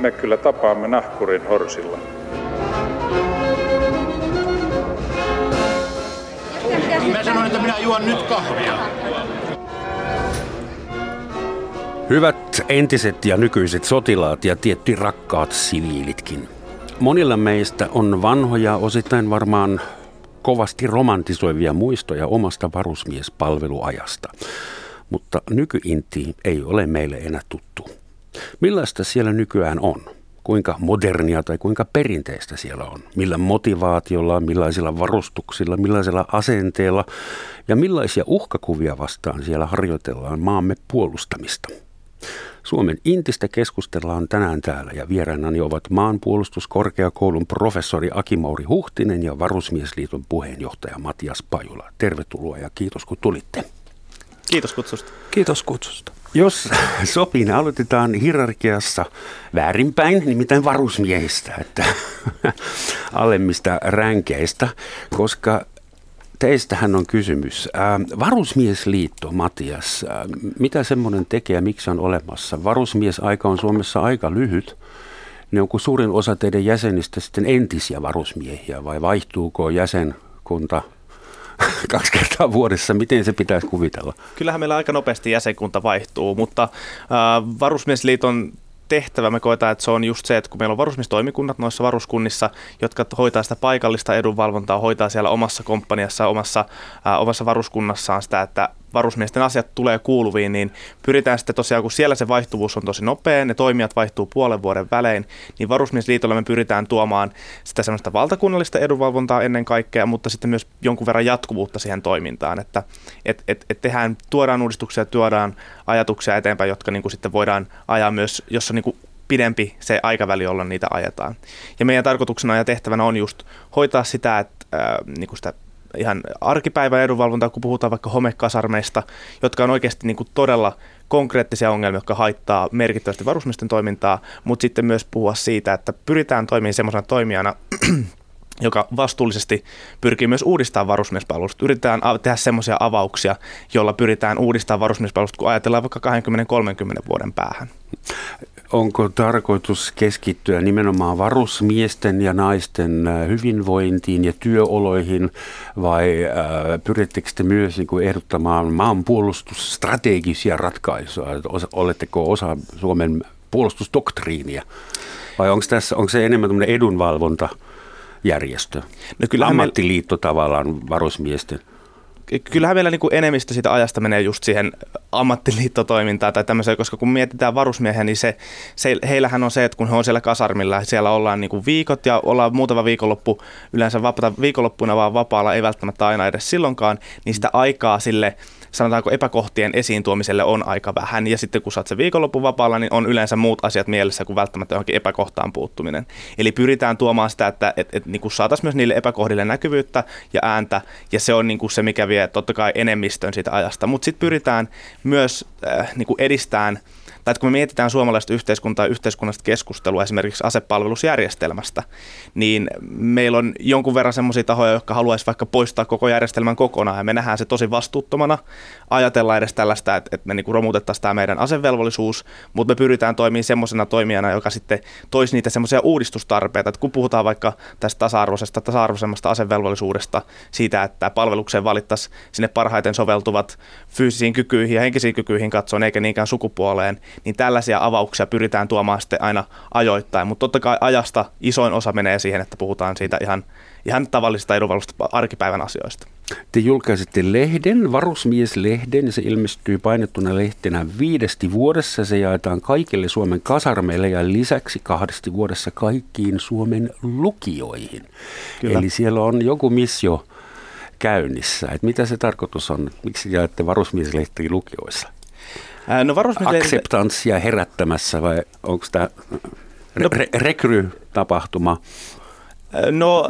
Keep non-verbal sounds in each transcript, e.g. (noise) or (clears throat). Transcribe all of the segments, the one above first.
me kyllä tapaamme nahkurin horsilla. Mä sanoin, että minä juon nyt kahvia. Hyvät entiset ja nykyiset sotilaat ja tietty rakkaat siviilitkin. Monilla meistä on vanhoja, osittain varmaan kovasti romantisoivia muistoja omasta varusmiespalveluajasta. Mutta nykyinti ei ole meille enää tuttu. Millaista siellä nykyään on? Kuinka modernia tai kuinka perinteistä siellä on? Millä motivaatiolla, millaisilla varustuksilla, millaisella asenteella ja millaisia uhkakuvia vastaan siellä harjoitellaan maamme puolustamista? Suomen Intistä keskustellaan tänään täällä ja vieraanani ovat maanpuolustuskorkeakoulun professori Akimauri Huhtinen ja Varusmiesliiton puheenjohtaja Matias Pajula. Tervetuloa ja kiitos kun tulitte. Kiitos kutsusta. Kiitos kutsusta. Jos (laughs) sopii, niin aloitetaan hierarkiassa väärinpäin, nimittäin varusmiehistä, että (laughs) alemmista ränkeistä, koska teistähän on kysymys. Varusmiesliitto, Matias, mitä semmoinen tekee ja miksi on olemassa? Varusmiesaika on Suomessa aika lyhyt. Ne onko suurin osa teidän jäsenistä sitten entisiä varusmiehiä vai vaihtuuko jäsenkunta (laughs) kaksi kertaa vuodessa. Miten se pitäisi kuvitella? Kyllähän meillä aika nopeasti jäsenkunta vaihtuu, mutta äh, Varusmiesliiton tehtävä, me koetaan, että se on just se, että kun meillä on varusmistoimikunnat noissa varuskunnissa, jotka hoitaa sitä paikallista edunvalvontaa, hoitaa siellä omassa komppaniassa, omassa, ää, omassa varuskunnassaan sitä, että varusmiesten asiat tulee kuuluviin, niin pyritään sitten tosiaan, kun siellä se vaihtuvuus on tosi nopea, ne toimijat vaihtuu puolen vuoden välein, niin varusmiesliitolla me pyritään tuomaan sitä semmoista valtakunnallista edunvalvontaa ennen kaikkea, mutta sitten myös jonkun verran jatkuvuutta siihen toimintaan, että et, et, et tehdään, tuodaan uudistuksia, tuodaan ajatuksia eteenpäin, jotka niin kuin sitten voidaan ajaa myös, jos on niin kuin pidempi se aikaväli, jolloin niitä ajetaan. Ja meidän tarkoituksena ja tehtävänä on just hoitaa sitä, että niin kuin sitä ihan arkipäivän edunvalvontaa, kun puhutaan vaikka homekasarmeista, jotka on oikeasti niin kuin todella konkreettisia ongelmia, jotka haittaa merkittävästi varusmiesten toimintaa, mutta sitten myös puhua siitä, että pyritään toimimaan semmoisena toimijana, (clears throat) joka vastuullisesti pyrkii myös uudistamaan varusmiespalvelusta. Yritetään tehdä semmoisia avauksia, joilla pyritään uudistamaan varusmiespalvelusta, kun ajatellaan vaikka 20-30 vuoden päähän onko tarkoitus keskittyä nimenomaan varusmiesten ja naisten äh, hyvinvointiin ja työoloihin vai äh, pyrittekö te myös niin kuin ehdottamaan maanpuolustusstrategisia ratkaisuja? Oletteko osa Suomen puolustusdoktriinia vai onko, tässä, onko se enemmän tämmöinen edunvalvontajärjestö? No kyllä Ammattiliitto tavallaan varusmiesten kyllähän meillä niin kuin enemmistö siitä ajasta menee just siihen ammattiliittotoimintaan tai tämmöiseen, koska kun mietitään varusmiehiä, niin se, se, heillähän on se, että kun he on siellä kasarmilla, siellä ollaan niin kuin viikot ja ollaan muutama viikonloppu, yleensä vapaata viikonloppuna vaan vapaalla, ei välttämättä aina edes silloinkaan, niin sitä aikaa sille sanotaanko epäkohtien esiin tuomiselle on aika vähän. Ja sitten kun saat se viikonlopun vapaalla, niin on yleensä muut asiat mielessä kuin välttämättä johonkin epäkohtaan puuttuminen. Eli pyritään tuomaan sitä, että et, et, niin saataisiin myös niille epäkohdille näkyvyyttä ja ääntä, ja se on niin kuin se, mikä vie totta kai enemmistön siitä ajasta. Mutta sitten pyritään myös äh, niin kuin edistämään tai että kun me mietitään suomalaista yhteiskuntaa ja yhteiskunnallista keskustelua esimerkiksi asepalvelusjärjestelmästä, niin meillä on jonkun verran semmoisia tahoja, jotka haluaisi vaikka poistaa koko järjestelmän kokonaan, ja me nähdään se tosi vastuuttomana. Ajatellaan edes tällaista, että, että me niin romutettaisiin tämä meidän asevelvollisuus, mutta me pyritään toimimaan semmoisena toimijana, joka sitten toisi niitä semmoisia uudistustarpeita, että kun puhutaan vaikka tästä tasa-arvoisesta, tasa-arvoisemmasta asevelvollisuudesta, siitä, että palvelukseen valittaisiin sinne parhaiten soveltuvat fyysisiin kykyihin ja henkisiin kykyihin katsoen, eikä niinkään sukupuoleen, niin tällaisia avauksia pyritään tuomaan sitten aina ajoittain. Mutta totta kai ajasta isoin osa menee siihen, että puhutaan siitä ihan, ihan tavallisista edunvalvosta arkipäivän asioista. Te julkaisitte lehden, varusmieslehden, ja se ilmestyy painettuna lehtenä viidesti vuodessa. Se jaetaan kaikille Suomen kasarmeille ja lisäksi kahdesti vuodessa kaikkiin Suomen lukioihin. Kyllä. Eli siellä on joku missio käynnissä. Et mitä se tarkoitus on? Miksi jaatte varusmieslehtiä lukioissa? No Akseptanssia herättämässä vai onko tämä no, re- rekrytapahtuma? No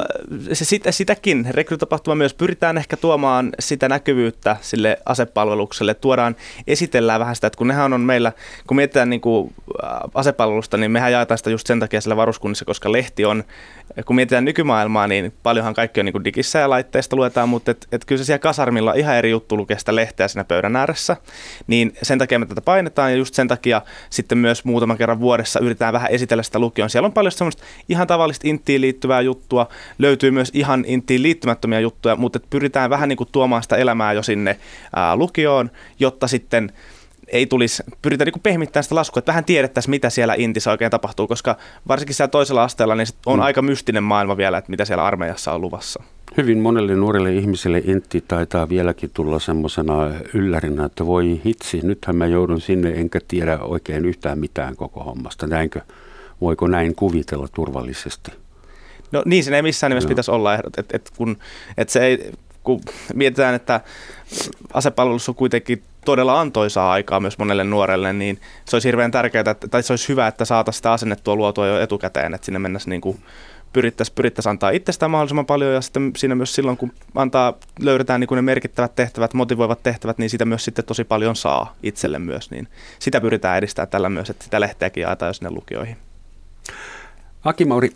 se, sitä, sitäkin rekrytapahtuma myös pyritään ehkä tuomaan sitä näkyvyyttä sille asepalvelukselle. Tuodaan, esitellään vähän sitä, että kun nehän on meillä, kun mietitään niin kuin asepalvelusta, niin mehän jaetaan sitä just sen takia sillä varuskunnissa, koska lehti on kun mietitään nykymaailmaa, niin paljonhan kaikki on niin digissä ja laitteista luetaan, mutta et, et kyllä se siellä kasarmilla ihan eri juttu lukea sitä lehteä siinä pöydän ääressä. Niin sen takia me tätä painetaan ja just sen takia sitten myös muutaman kerran vuodessa yritetään vähän esitellä sitä lukion. Siellä on paljon semmoista ihan tavallista inttiin liittyvää juttua, löytyy myös ihan inttiin liittymättömiä juttuja, mutta pyritään vähän niin kuin tuomaan sitä elämää jo sinne ää, lukioon, jotta sitten – ei tulisi, pyritään niin pehmittämään sitä laskua, että vähän tiedettäisiin, mitä siellä Intissä oikein tapahtuu, koska varsinkin siellä toisella asteella niin on mm. aika mystinen maailma vielä, että mitä siellä armeijassa on luvassa. Hyvin monelle nuorelle ihmiselle Intti taitaa vieläkin tulla semmoisena yllärinä, että voi hitsi, nythän mä joudun sinne enkä tiedä oikein yhtään mitään koko hommasta. Näinkö, voiko näin kuvitella turvallisesti? No niin, se ei missään nimessä no. pitäisi olla ehdot, että et kun, et se ei, kun mietitään, että asepalvelus on kuitenkin todella antoisaa aikaa myös monelle nuorelle, niin se olisi hirveän tärkeää, että, tai se olisi hyvä, että saataisiin sitä asennettua luotua jo etukäteen, että sinne mennessä niin kuin pyrittäisiin, pyrittäisiin antaa itsestään mahdollisimman paljon ja sitten siinä myös silloin, kun antaa, löydetään niin kuin ne merkittävät tehtävät, motivoivat tehtävät, niin sitä myös sitten tosi paljon saa itselle myös, niin sitä pyritään edistää tällä myös, että sitä lehteäkin jaetaan jo sinne lukioihin. Aki Mauri,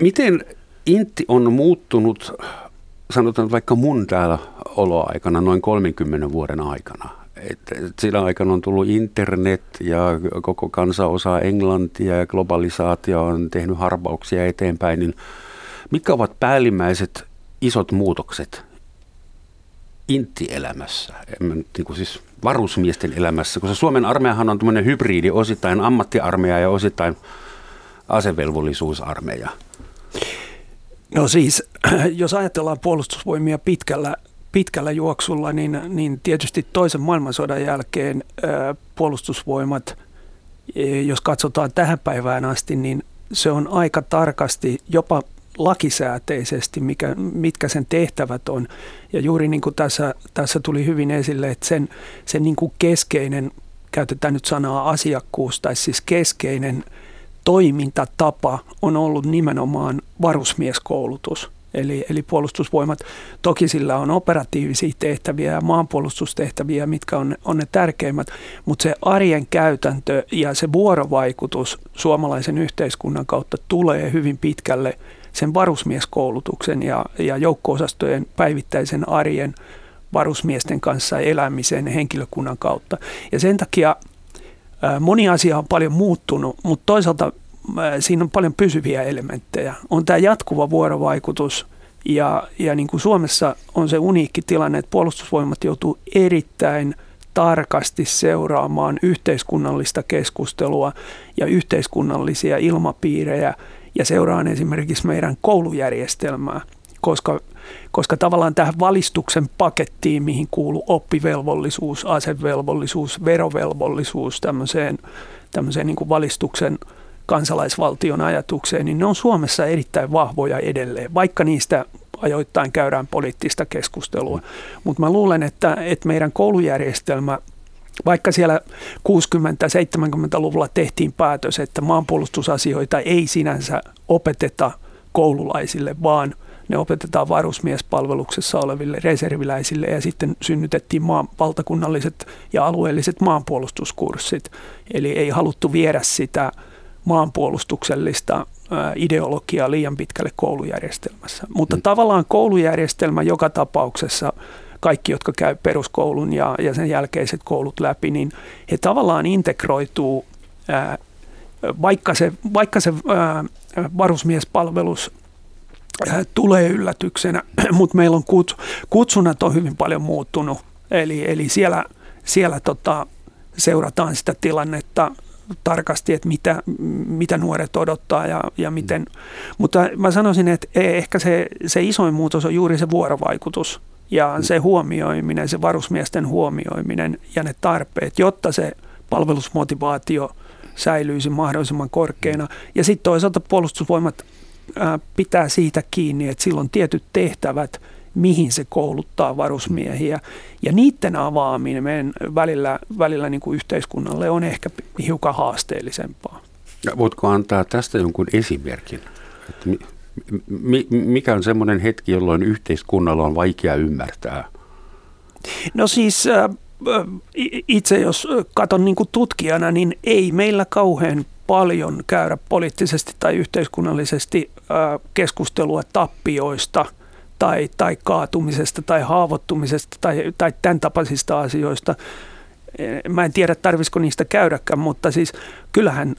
miten Intti on muuttunut sanotaan vaikka mun täällä oloaikana, noin 30 vuoden aikana. Et, et sillä aikana on tullut internet ja koko kansa osaa englantia ja globalisaatio on tehnyt harpauksia eteenpäin, niin mitkä ovat päällimmäiset isot muutokset intti-elämässä, niin kuin siis varusmiesten elämässä, koska Suomen armeijahan on tämmöinen hybridi, osittain ammattiarmeija ja osittain asevelvollisuusarmeija. No siis, (clears throat) jos ajatellaan puolustusvoimia pitkällä, pitkällä juoksulla, niin, niin tietysti toisen maailmansodan jälkeen puolustusvoimat, e, jos katsotaan tähän päivään asti, niin se on aika tarkasti jopa lakisääteisesti, mikä, mitkä sen tehtävät on. Ja juuri niin kuin tässä, tässä tuli hyvin esille, että sen, sen niin kuin keskeinen, käytetään nyt sanaa asiakkuus, tai siis keskeinen – toimintatapa on ollut nimenomaan varusmieskoulutus. Eli, eli puolustusvoimat, toki sillä on operatiivisia tehtäviä ja maanpuolustustehtäviä, mitkä on, on ne tärkeimmät, mutta se arjen käytäntö ja se vuorovaikutus suomalaisen yhteiskunnan kautta tulee hyvin pitkälle sen varusmieskoulutuksen ja, ja joukko-osastojen päivittäisen arjen varusmiesten kanssa elämisen henkilökunnan kautta. Ja sen takia – Moni asia on paljon muuttunut, mutta toisaalta siinä on paljon pysyviä elementtejä. On tämä jatkuva vuorovaikutus ja, ja niin kuin Suomessa on se uniikki tilanne, että puolustusvoimat joutuu erittäin tarkasti seuraamaan yhteiskunnallista keskustelua ja yhteiskunnallisia ilmapiirejä ja seuraan esimerkiksi meidän koulujärjestelmää, koska koska tavallaan tähän valistuksen pakettiin, mihin kuuluu oppivelvollisuus, asevelvollisuus, verovelvollisuus, tämmöiseen, tämmöiseen niin kuin valistuksen kansalaisvaltion ajatukseen, niin ne on Suomessa erittäin vahvoja edelleen, vaikka niistä ajoittain käydään poliittista keskustelua. Mm. Mutta mä luulen, että, että meidän koulujärjestelmä vaikka siellä 60-70-luvulla tehtiin päätös, että maanpuolustusasioita ei sinänsä opeteta koululaisille, vaan – ne opetetaan varusmiespalveluksessa oleville reserviläisille ja sitten synnytettiin maan, valtakunnalliset ja alueelliset maanpuolustuskurssit. Eli ei haluttu viedä sitä maanpuolustuksellista ideologiaa liian pitkälle koulujärjestelmässä. Mutta mm. tavallaan koulujärjestelmä joka tapauksessa kaikki, jotka käy peruskoulun ja, ja sen jälkeiset koulut läpi, niin he tavallaan integroituu, ää, vaikka se, vaikka se ää, varusmiespalvelus Äh, tulee yllätyksenä, (clears throat) mutta meillä on kut, kutsunnat on hyvin paljon muuttunut. Eli, eli siellä, siellä tota, seurataan sitä tilannetta tarkasti, että mitä, mitä nuoret odottaa ja, ja miten. Mutta mä sanoisin, että e, ehkä se, se isoin muutos on juuri se vuorovaikutus ja se huomioiminen, se varusmiesten huomioiminen ja ne tarpeet, jotta se palvelusmotivaatio säilyisi mahdollisimman korkeana. Ja sitten toisaalta puolustusvoimat pitää siitä kiinni, että silloin tietyt tehtävät, mihin se kouluttaa varusmiehiä. Ja niiden avaaminen meidän välillä, välillä niin kuin yhteiskunnalle on ehkä hiukan haasteellisempaa. Ja voitko antaa tästä jonkun esimerkin? Että mi, mikä on semmoinen hetki, jolloin yhteiskunnalla on vaikea ymmärtää? No siis itse jos katson niin kuin tutkijana, niin ei meillä kauhean paljon käydä poliittisesti tai yhteiskunnallisesti keskustelua tappioista tai, tai kaatumisesta tai haavoittumisesta tai, tai tämän tapaisista asioista. Mä en tiedä, tarvisiko niistä käydäkään, mutta siis kyllähän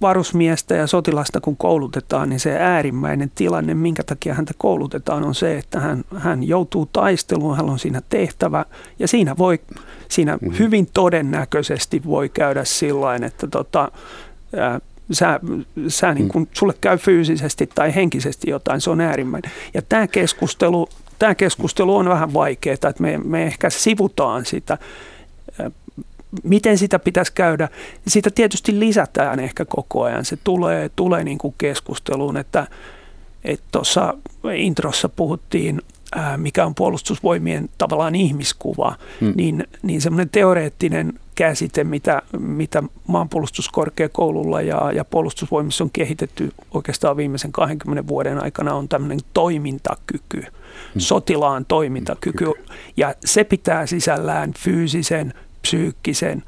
varusmiestä ja sotilasta kun koulutetaan, niin se äärimmäinen tilanne, minkä takia häntä koulutetaan, on se, että hän, hän joutuu taisteluun, hän on siinä tehtävä ja siinä, voi, siinä mm-hmm. hyvin todennäköisesti voi käydä sillä että tota, ää, sä, sä niin kun, sulle käy fyysisesti tai henkisesti jotain, se on äärimmäinen. Ja tämä keskustelu, tämä keskustelu on vähän vaikeaa, että me, me ehkä sivutaan sitä miten sitä pitäisi käydä, sitä tietysti lisätään ehkä koko ajan. Se tulee, tulee niin kuin keskusteluun, että tuossa introssa puhuttiin, mikä on puolustusvoimien tavallaan ihmiskuva, hmm. niin, niin semmoinen teoreettinen käsite, mitä, mitä maanpuolustuskorkeakoululla ja, ja puolustusvoimissa on kehitetty oikeastaan viimeisen 20 vuoden aikana, on tämmöinen toimintakyky, hmm. sotilaan toimintakyky. Ja se pitää sisällään fyysisen, psyykkisen,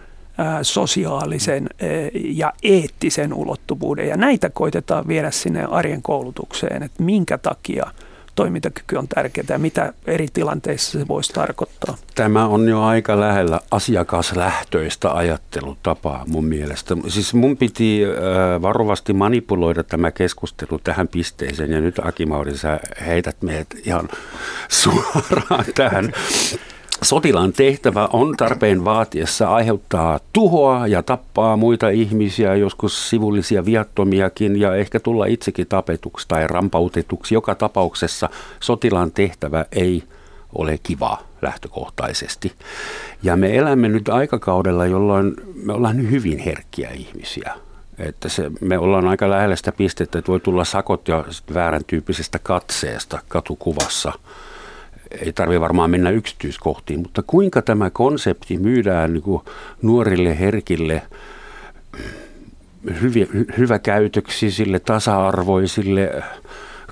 sosiaalisen ja eettisen ulottuvuuden. Ja näitä koitetaan viedä sinne arjen koulutukseen, että minkä takia toimintakyky on tärkeää ja mitä eri tilanteissa se voisi tarkoittaa. Tämä on jo aika lähellä asiakaslähtöistä ajattelutapaa mun mielestä. Siis mun piti varovasti manipuloida tämä keskustelu tähän pisteeseen ja nyt Aki Mauri, sä heität meidät ihan (laughs) suoraan tähän Sotilaan tehtävä on tarpeen vaatiessa aiheuttaa tuhoa ja tappaa muita ihmisiä, joskus sivullisia viattomiakin ja ehkä tulla itsekin tapetuksi tai rampautetuksi. Joka tapauksessa sotilaan tehtävä ei ole kiva lähtökohtaisesti. Ja me elämme nyt aikakaudella, jolloin me ollaan hyvin herkkiä ihmisiä. Että se, me ollaan aika lähellä sitä pistettä, että voi tulla sakot ja väärän tyyppisestä katseesta katukuvassa – ei tarvitse varmaan mennä yksityiskohtiin, mutta kuinka tämä konsepti myydään niin kuin nuorille herkille hyviä, hyväkäytöksisille, tasa-arvoisille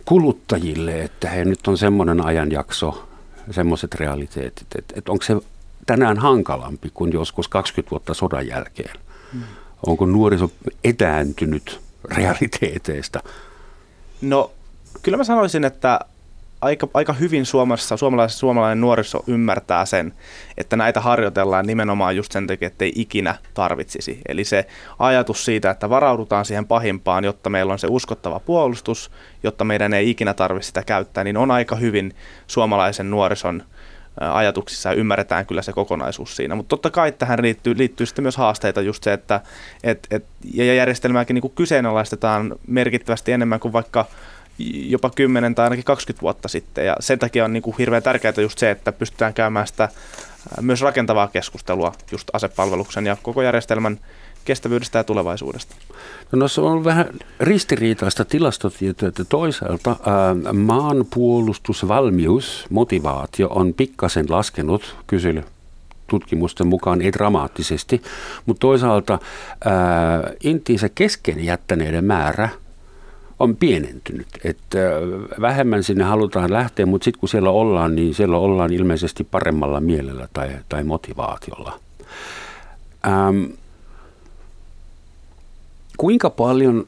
kuluttajille, että he nyt on semmoinen ajanjakso, semmoiset realiteetit, että, että onko se tänään hankalampi kuin joskus 20 vuotta sodan jälkeen? Hmm. Onko nuoriso etääntynyt realiteeteista? No kyllä mä sanoisin, että aika, aika hyvin Suomessa, suomalainen, suomalainen nuoriso ymmärtää sen, että näitä harjoitellaan nimenomaan just sen takia, että ei ikinä tarvitsisi. Eli se ajatus siitä, että varaudutaan siihen pahimpaan, jotta meillä on se uskottava puolustus, jotta meidän ei ikinä tarvitse sitä käyttää, niin on aika hyvin suomalaisen nuorison ajatuksissa ja ymmärretään kyllä se kokonaisuus siinä. Mutta totta kai tähän liittyy, liittyy sitten myös haasteita just se, että et, et, ja järjestelmääkin niin kuin kyseenalaistetaan merkittävästi enemmän kuin vaikka jopa 10 tai ainakin 20 vuotta sitten. Ja sen takia on niin kuin hirveän tärkeää just se, että pystytään käymään sitä myös rakentavaa keskustelua just asepalveluksen ja koko järjestelmän kestävyydestä ja tulevaisuudesta. No se on vähän ristiriitaista tilastotietoa, että toisaalta ää, maanpuolustusvalmius, motivaatio on pikkasen laskenut kysely tutkimusten mukaan ei dramaattisesti, mutta toisaalta ää, intiinsä kesken jättäneiden määrä – on pienentynyt. Että vähemmän sinne halutaan lähteä, mutta sitten kun siellä ollaan, niin siellä ollaan ilmeisesti paremmalla mielellä tai, tai motivaatiolla. Ähm, kuinka paljon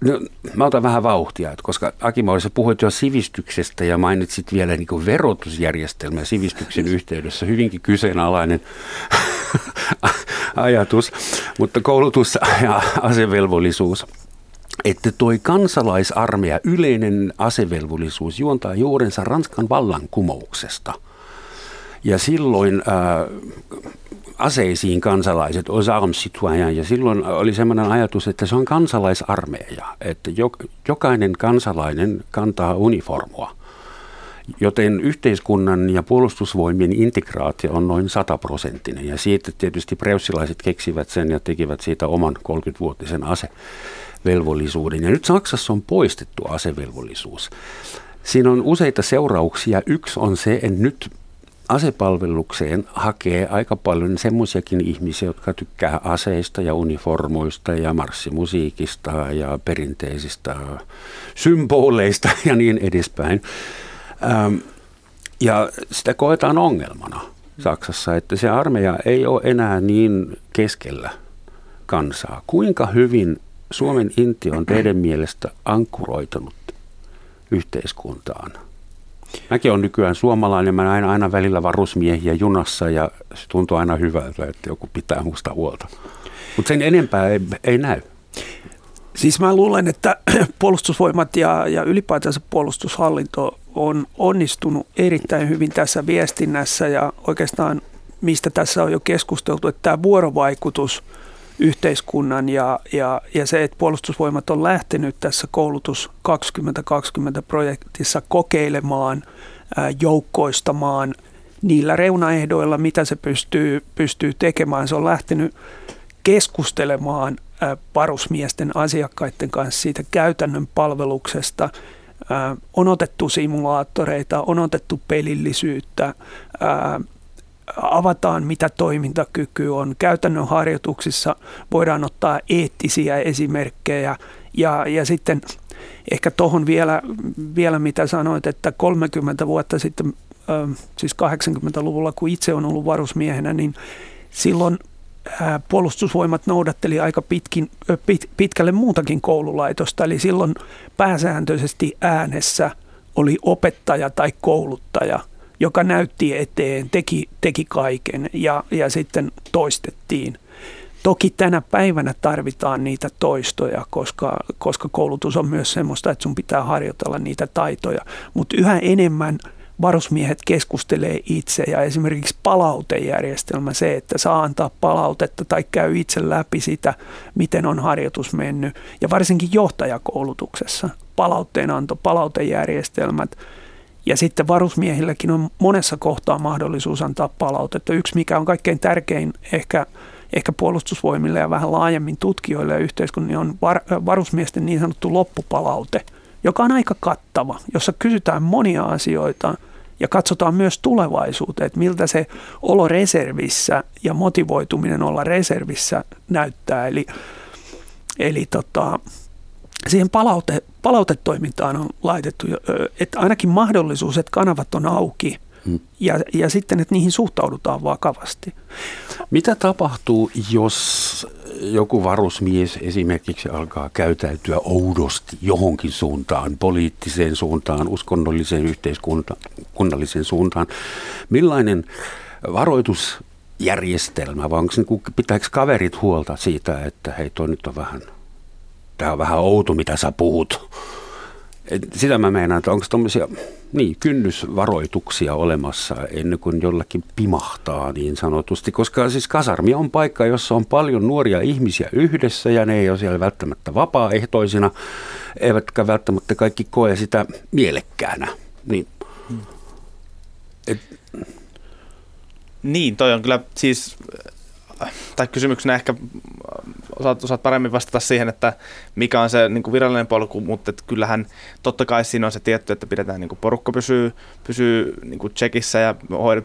No, mä otan vähän vauhtia, että koska Aki sä puhuit jo sivistyksestä ja mainitsit vielä niin kuin verotusjärjestelmä sivistyksen yhteydessä, hyvinkin kyseenalainen (laughs) ajatus, mutta koulutus ja asevelvollisuus että toi kansalaisarmeija, yleinen asevelvollisuus juontaa juurensa Ranskan vallankumouksesta. Ja silloin ää, äh, aseisiin kansalaiset, aux armes citoyens, ja silloin oli sellainen ajatus, että se on kansalaisarmeija, että jokainen kansalainen kantaa uniformua. Joten yhteiskunnan ja puolustusvoimien integraatio on noin sataprosenttinen. Ja siitä tietysti preussilaiset keksivät sen ja tekivät siitä oman 30-vuotisen ase velvollisuuden. Ja nyt Saksassa on poistettu asevelvollisuus. Siinä on useita seurauksia. Yksi on se, että nyt asepalvelukseen hakee aika paljon semmoisiakin ihmisiä, jotka tykkää aseista ja uniformoista ja marssimusiikista ja perinteisistä symboleista (laughs) ja niin edespäin. Ähm, ja sitä koetaan ongelmana Saksassa, että se armeija ei ole enää niin keskellä kansaa. Kuinka hyvin Suomen inti on teidän mielestä ankkuroitunut yhteiskuntaan? Mäkin olen nykyään suomalainen, mä näen aina välillä varusmiehiä junassa ja se tuntuu aina hyvältä, että joku pitää musta huolta. Mutta sen enempää ei, ei näy. Siis mä luulen, että (clears throat) puolustusvoimat ja, ja ylipäätänsä puolustushallinto on onnistunut erittäin hyvin tässä viestinnässä ja oikeastaan mistä tässä on jo keskusteltu, että tämä vuorovaikutus yhteiskunnan ja, ja, ja se, että puolustusvoimat on lähtenyt tässä koulutus 2020-projektissa kokeilemaan, joukkoistamaan niillä reunaehdoilla, mitä se pystyy, pystyy tekemään. Se on lähtenyt keskustelemaan varusmiesten asiakkaiden kanssa siitä käytännön palveluksesta. On otettu simulaattoreita, on otettu pelillisyyttä, avataan mitä toimintakyky on. Käytännön harjoituksissa voidaan ottaa eettisiä esimerkkejä. Ja, ja sitten ehkä tuohon vielä, vielä mitä sanoit, että 30 vuotta sitten, siis 80-luvulla kun itse on ollut varusmiehenä, niin silloin puolustusvoimat noudatteli aika pitkin, pit, pitkälle muutakin koululaitosta, eli silloin pääsääntöisesti äänessä oli opettaja tai kouluttaja, joka näytti eteen, teki, teki kaiken ja, ja sitten toistettiin. Toki tänä päivänä tarvitaan niitä toistoja, koska, koska koulutus on myös semmoista, että sun pitää harjoitella niitä taitoja, mutta yhä enemmän – varusmiehet keskustelee itse ja esimerkiksi palautejärjestelmä, se, että saa antaa palautetta tai käy itse läpi sitä, miten on harjoitus mennyt ja varsinkin johtajakoulutuksessa palautteenanto, palautejärjestelmät ja sitten varusmiehilläkin on monessa kohtaa mahdollisuus antaa palautetta. Yksi, mikä on kaikkein tärkein ehkä, ehkä puolustusvoimille ja vähän laajemmin tutkijoille ja yhteiskunnan, niin on var, varusmiesten niin sanottu loppupalaute, joka on aika kattava, jossa kysytään monia asioita – ja katsotaan myös tulevaisuuteen, että miltä se olo reservissä ja motivoituminen olla reservissä näyttää. Eli, eli tota, siihen palaute, palautetoimintaan on laitettu, että ainakin mahdollisuus, että kanavat on auki hmm. ja, ja sitten, että niihin suhtaudutaan vakavasti. Mitä tapahtuu, jos joku varusmies esimerkiksi alkaa käytäytyä oudosti johonkin suuntaan, poliittiseen suuntaan, uskonnolliseen yhteiskunnalliseen suuntaan. Millainen varoitusjärjestelmä, vai onko niin kuin, pitääkö kaverit huolta siitä, että hei toi nyt on vähän, tämä on vähän outo mitä sä puhut. Et sitä mä meinaan, että onko tuommoisia niin, kynnysvaroituksia olemassa ennen kuin jollakin pimahtaa niin sanotusti, koska siis kasarmi on paikka, jossa on paljon nuoria ihmisiä yhdessä ja ne ei ole siellä välttämättä vapaaehtoisina, eivätkä välttämättä kaikki koe sitä mielekkäänä. Niin, et, niin toi on kyllä siis, tai kysymyksenä ehkä osaat, osaat paremmin vastata siihen, että mikä on se niin kuin virallinen polku, mutta että kyllähän totta kai siinä on se tietty, että pidetään niin kuin porukka pysyy, pysyy niin kuin checkissä ja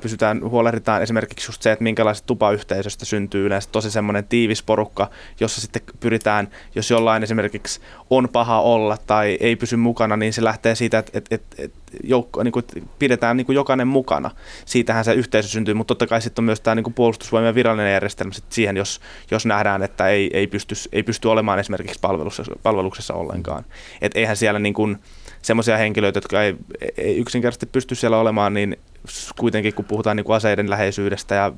pysytään, huolehditaan. Esimerkiksi just se, että minkälaisesta tupayhteisöstä syntyy yleensä tosi semmoinen tiivis porukka, jossa sitten pyritään, jos jollain esimerkiksi on paha olla tai ei pysy mukana, niin se lähtee siitä, että, että, että, että joukko, niin kuin, pidetään niin kuin jokainen mukana. Siitähän se yhteisö syntyy, mutta totta kai sitten on myös tämä niin puolustusvoimien virallinen järjestelmä sit siihen, jos, jos nähdään, että ei, ei, pysty, ei pysty olemaan esimerkiksi palveluksessa, palveluksessa ollenkaan. Et eihän siellä niin kuin, semmoisia henkilöitä, jotka ei, ei yksinkertaisesti pysty siellä olemaan, niin kuitenkin kun puhutaan niin kuin aseiden läheisyydestä ja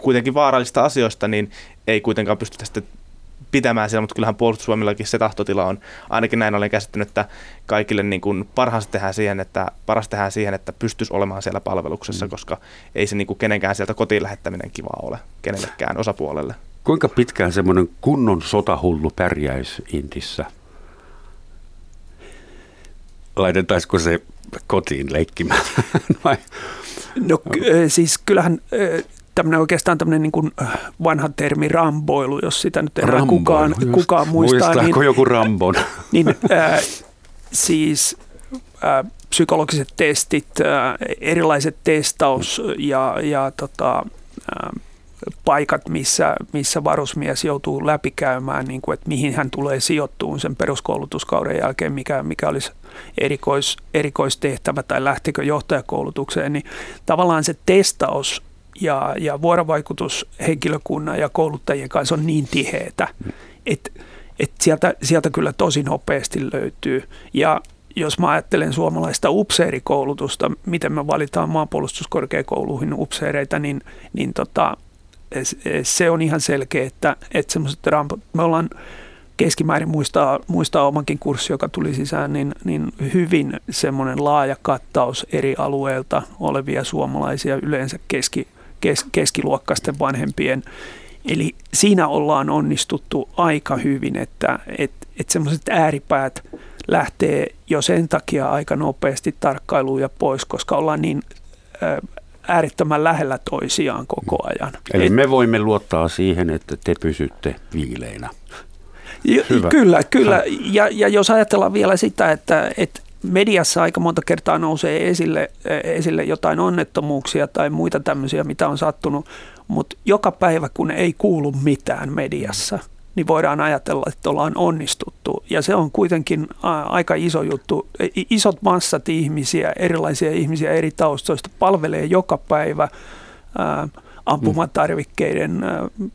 kuitenkin vaarallista asioista, niin ei kuitenkaan pysty tästä pitämään siellä, mutta kyllähän puolustusvoimillakin se tahtotila on, ainakin näin olen käsittänyt, että kaikille niin kuin parhaansa tehdään siihen, että, paras tehdään siihen, että pystyisi olemaan siellä palveluksessa, mm. koska ei se niin kuin kenenkään sieltä kotiin lähettäminen kiva ole kenellekään osapuolelle. Kuinka pitkään semmoinen kunnon sotahullu pärjäisi Intissä? Laitetaisiko se kotiin leikkimään? (laughs) Vai? No siis kyllähän tämmöinen oikeastaan tämmöinen niin kuin äh, vanha termi ramboilu, jos sitä nyt enää Ramboilu, kukaan, kukaan muistaa. Muistaako niin, joku Rambon? (laughs) Niin, äh, siis äh, psykologiset testit, äh, erilaiset testaus ja, ja tota, äh, paikat, missä, missä varusmies joutuu läpikäymään, niin kuin, että mihin hän tulee sijoittuun sen peruskoulutuskauden jälkeen, mikä, mikä olisi erikois, erikoistehtävä tai lähtikö johtajakoulutukseen, niin tavallaan se testaus ja, ja vuorovaikutus henkilökunnan ja kouluttajien kanssa on niin tiheätä, että et sieltä, sieltä kyllä tosi nopeasti löytyy. Ja jos mä ajattelen suomalaista upseerikoulutusta, miten me valitaan maanpuolustuskorkeakouluihin upseereita, niin, niin tota, se on ihan selkeä, että, että semmoiset rampot, me ollaan keskimäärin muistaa, muistaa omankin kurssi, joka tuli sisään, niin, niin hyvin semmoinen laaja kattaus eri alueilta olevia suomalaisia, yleensä keski, kes, keskiluokkaisten vanhempien. Eli siinä ollaan onnistuttu aika hyvin, että et, et semmoiset ääripäät lähtee jo sen takia aika nopeasti tarkkailuun ja pois, koska ollaan niin äärettömän lähellä toisiaan koko ajan. Eli me voimme luottaa siihen, että te pysytte viileinä. Hyvä. Kyllä, kyllä. Ja, ja jos ajatellaan vielä sitä, että, että mediassa aika monta kertaa nousee esille, esille jotain onnettomuuksia tai muita tämmöisiä, mitä on sattunut, mutta joka päivä, kun ei kuulu mitään mediassa, niin voidaan ajatella, että ollaan onnistuttu. Ja se on kuitenkin aika iso juttu. Isot massat ihmisiä, erilaisia ihmisiä eri taustoista palvelee joka päivä ampumatarvikkeiden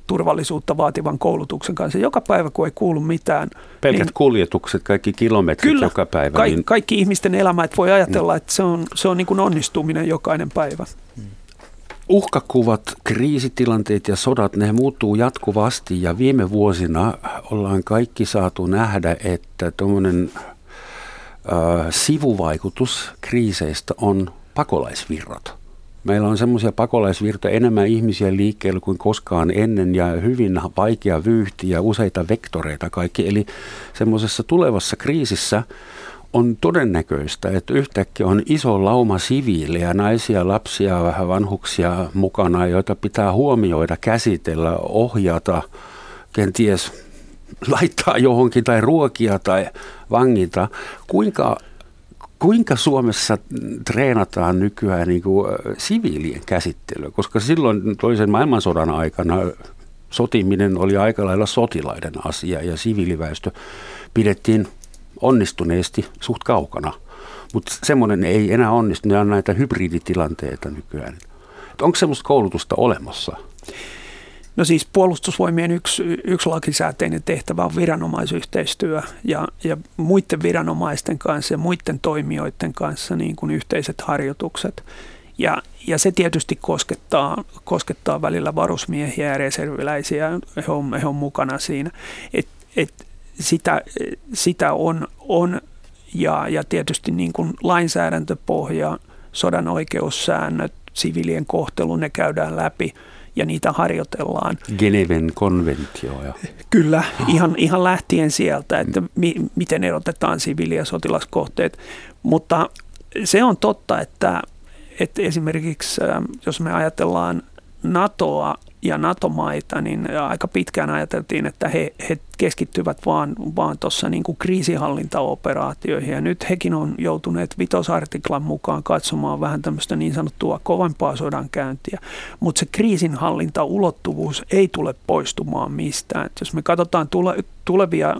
turvallisuutta vaativan koulutuksen kanssa. Joka päivä, kun ei kuulu mitään. Pelkät niin, kuljetukset, kaikki kilometrit kyllä, joka päivä. Ka- niin... Kaikki ihmisten elämä, että voi ajatella, mm. että se on, se on niin kuin onnistuminen jokainen päivä. Uhkakuvat, kriisitilanteet ja sodat, ne muuttuu jatkuvasti ja viime vuosina ollaan kaikki saatu nähdä, että tuommoinen sivuvaikutus kriiseistä on pakolaisvirrat. Meillä on semmoisia pakolaisvirtoja enemmän ihmisiä liikkeellä kuin koskaan ennen ja hyvin vaikea vyyhti ja useita vektoreita kaikki. Eli semmoisessa tulevassa kriisissä on todennäköistä, että yhtäkkiä on iso lauma siviilejä, naisia, lapsia, vähän vanhuksia mukana, joita pitää huomioida, käsitellä, ohjata, kenties laittaa johonkin tai ruokia tai vangita. Kuinka kuinka Suomessa treenataan nykyään niin kuin siviilien käsittelyä? Koska silloin toisen maailmansodan aikana sotiminen oli aika lailla sotilaiden asia ja siviiliväestö pidettiin onnistuneesti suht kaukana. Mutta semmoinen ei enää onnistu, ne on näitä hybriditilanteita nykyään. Et onko semmoista koulutusta olemassa? No siis puolustusvoimien yksi, yksi lakisääteinen tehtävä on viranomaisyhteistyö ja, ja muiden viranomaisten kanssa ja muiden toimijoiden kanssa niin kuin yhteiset harjoitukset. Ja, ja se tietysti koskettaa, koskettaa välillä varusmiehiä ja reserviläisiä, he on, he on mukana siinä. Et, et sitä, sitä on, on ja, ja tietysti niin kuin lainsäädäntöpohja, sodan oikeussäännöt, sivilien kohtelu, ne käydään läpi – ja niitä harjoitellaan. Geneven konventio. Ja. Kyllä, ihan, ihan lähtien sieltä, että mi, miten erotetaan siviili- ja sotilaskohteet. Mutta se on totta, että, että esimerkiksi jos me ajatellaan NATOa ja NATO-maita, niin aika pitkään ajateltiin, että he, he keskittyvät vaan, vaan tuossa niin kuin kriisihallintaoperaatioihin. Ja nyt hekin on joutuneet vitosartiklan mukaan katsomaan vähän tämmöistä niin sanottua kovempaa sodankäyntiä. Mutta se kriisinhallintaulottuvuus ei tule poistumaan mistään. Et jos me katsotaan tule, tulevia,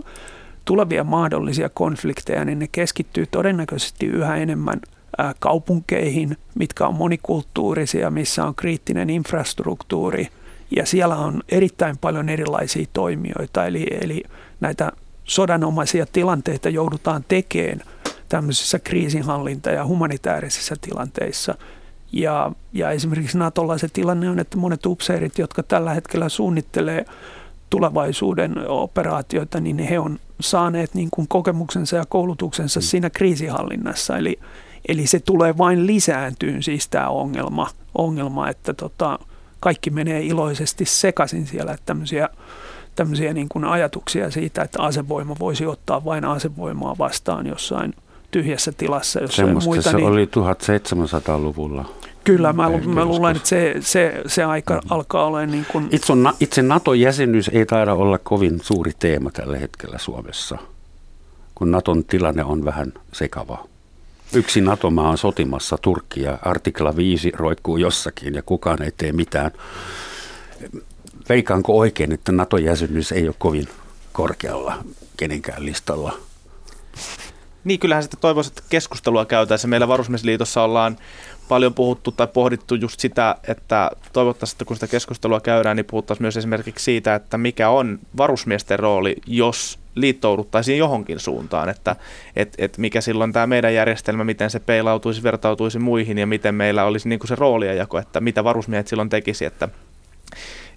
tulevia mahdollisia konflikteja, niin ne keskittyy todennäköisesti yhä enemmän – kaupunkeihin, mitkä on monikulttuurisia, missä on kriittinen infrastruktuuri – ja siellä on erittäin paljon erilaisia toimijoita, eli, eli näitä sodanomaisia tilanteita joudutaan tekemään tämmöisissä kriisinhallinta- ja humanitaarisissa tilanteissa. Ja, ja esimerkiksi Natolla se tilanne on, että monet upseerit, jotka tällä hetkellä suunnittelee tulevaisuuden operaatioita, niin he on saaneet niin kuin kokemuksensa ja koulutuksensa mm. siinä kriisihallinnassa. Eli, eli se tulee vain lisääntyyn siis tämä ongelma, ongelma että tota, kaikki menee iloisesti sekaisin siellä, että tämmöisiä, tämmöisiä niin kuin ajatuksia siitä, että asevoima voisi ottaa vain asevoimaa vastaan jossain tyhjässä tilassa. Semmoista muita, se niin, oli 1700-luvulla. Kyllä, mä, mä luulen, että se, se, se aika mm. alkaa olla niin kuin... Itse, itse NATO-jäsenyys ei taida olla kovin suuri teema tällä hetkellä Suomessa, kun NATOn tilanne on vähän sekava. Yksi NATO-maa on sotimassa Turkkia. Artikla 5 roikkuu jossakin ja kukaan ei tee mitään. Veikaanko oikein, että NATO-jäsenyys ei ole kovin korkealla kenenkään listalla? Niin, kyllähän sitten toivoisi, että keskustelua käytäisiin. Meillä Varusmiesliitossa ollaan paljon puhuttu tai pohdittu just sitä, että toivottavasti, että kun sitä keskustelua käydään, niin puhuttaisiin myös esimerkiksi siitä, että mikä on varusmiesten rooli, jos liittouduttaisiin johonkin suuntaan, että et, et mikä silloin tämä meidän järjestelmä, miten se peilautuisi, vertautuisi muihin ja miten meillä olisi niin kuin se rooliajako, että mitä varusmiehet silloin tekisi, että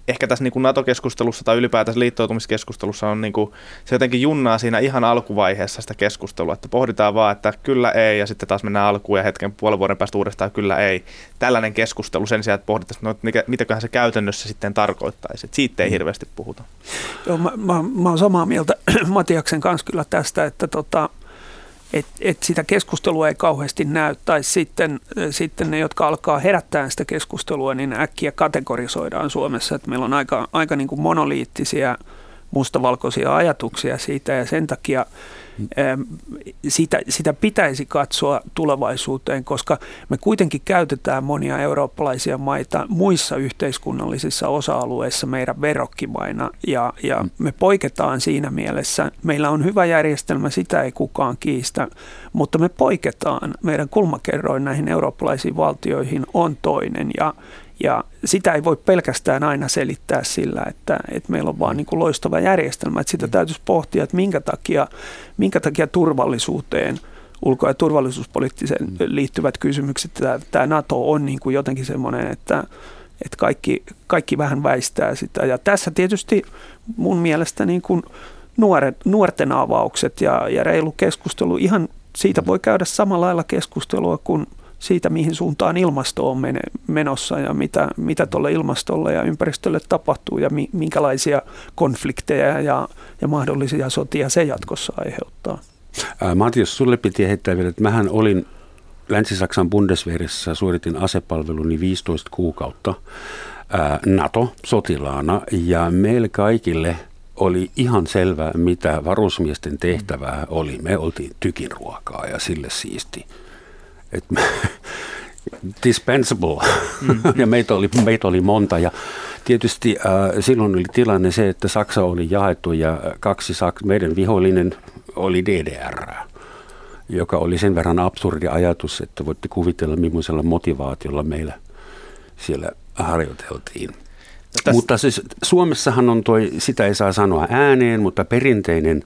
ehkä tässä niin kuin NATO-keskustelussa tai ylipäätänsä liittoutumiskeskustelussa on niin kuin, se jotenkin junnaa siinä ihan alkuvaiheessa sitä keskustelua, että pohditaan vaan, että kyllä ei ja sitten taas mennään alkuun ja hetken puolen vuoden päästä uudestaan kyllä ei. Tällainen keskustelu sen sijaan, että pohditaan, no, mikä, mitäköhän se käytännössä sitten tarkoittaisi. Että siitä ei mm. hirveästi puhuta. Joo, mä, mä, mä olen samaa mieltä (clears throat) Matiaksen kanssa kyllä tästä, että tota, että et sitä keskustelua ei kauheasti näy, tai sitten, sitten ne, jotka alkaa herättää sitä keskustelua, niin äkkiä kategorisoidaan Suomessa, että meillä on aika, aika niin kuin monoliittisia mustavalkoisia ajatuksia siitä, ja sen takia sitä, sitä pitäisi katsoa tulevaisuuteen, koska me kuitenkin käytetään monia eurooppalaisia maita muissa yhteiskunnallisissa osa-alueissa meidän verokkimaina ja, ja mm. me poiketaan siinä mielessä. Meillä on hyvä järjestelmä, sitä ei kukaan kiistä, mutta me poiketaan. Meidän kulmakerroin näihin eurooppalaisiin valtioihin on toinen ja, ja sitä ei voi pelkästään aina selittää sillä, että, että meillä on vaan niin kuin loistava järjestelmä. Että sitä täytyisi pohtia, että minkä takia, minkä takia turvallisuuteen, ulko- ja turvallisuuspoliittiseen mm. liittyvät kysymykset, tämä, tämä NATO on niin kuin jotenkin semmoinen, että, että kaikki, kaikki vähän väistää sitä. Ja tässä tietysti mun mielestä niin kuin nuoret, nuorten avaukset ja, ja reilu keskustelu, ihan siitä voi käydä samalla lailla keskustelua kuin – siitä, mihin suuntaan ilmasto on menossa ja mitä, mitä tuolle ilmastolle ja ympäristölle tapahtuu ja minkälaisia konflikteja ja, ja mahdollisia sotia se jatkossa aiheuttaa. Ää, Matias, sulle piti heittää vielä, että mähän olin Länsi-Saksan Bundeswehrissa, suoritin asepalveluni 15 kuukautta ää, NATO-sotilaana ja meille kaikille oli ihan selvää, mitä varusmiesten tehtävää oli. Me oltiin tykinruokaa ja sille siisti että (laughs) dispensable. Mm. (laughs) ja meitä oli, meitä oli monta. Ja tietysti äh, silloin oli tilanne se, että Saksa oli jaettu ja kaksi Saks- meidän vihollinen oli DDR, joka oli sen verran absurdi ajatus, että voitte kuvitella, millaisella motivaatiolla meillä siellä harjoiteltiin. No Mutta siis Suomessahan on toi, sitä ei saa sanoa ääneen, mutta perinteinen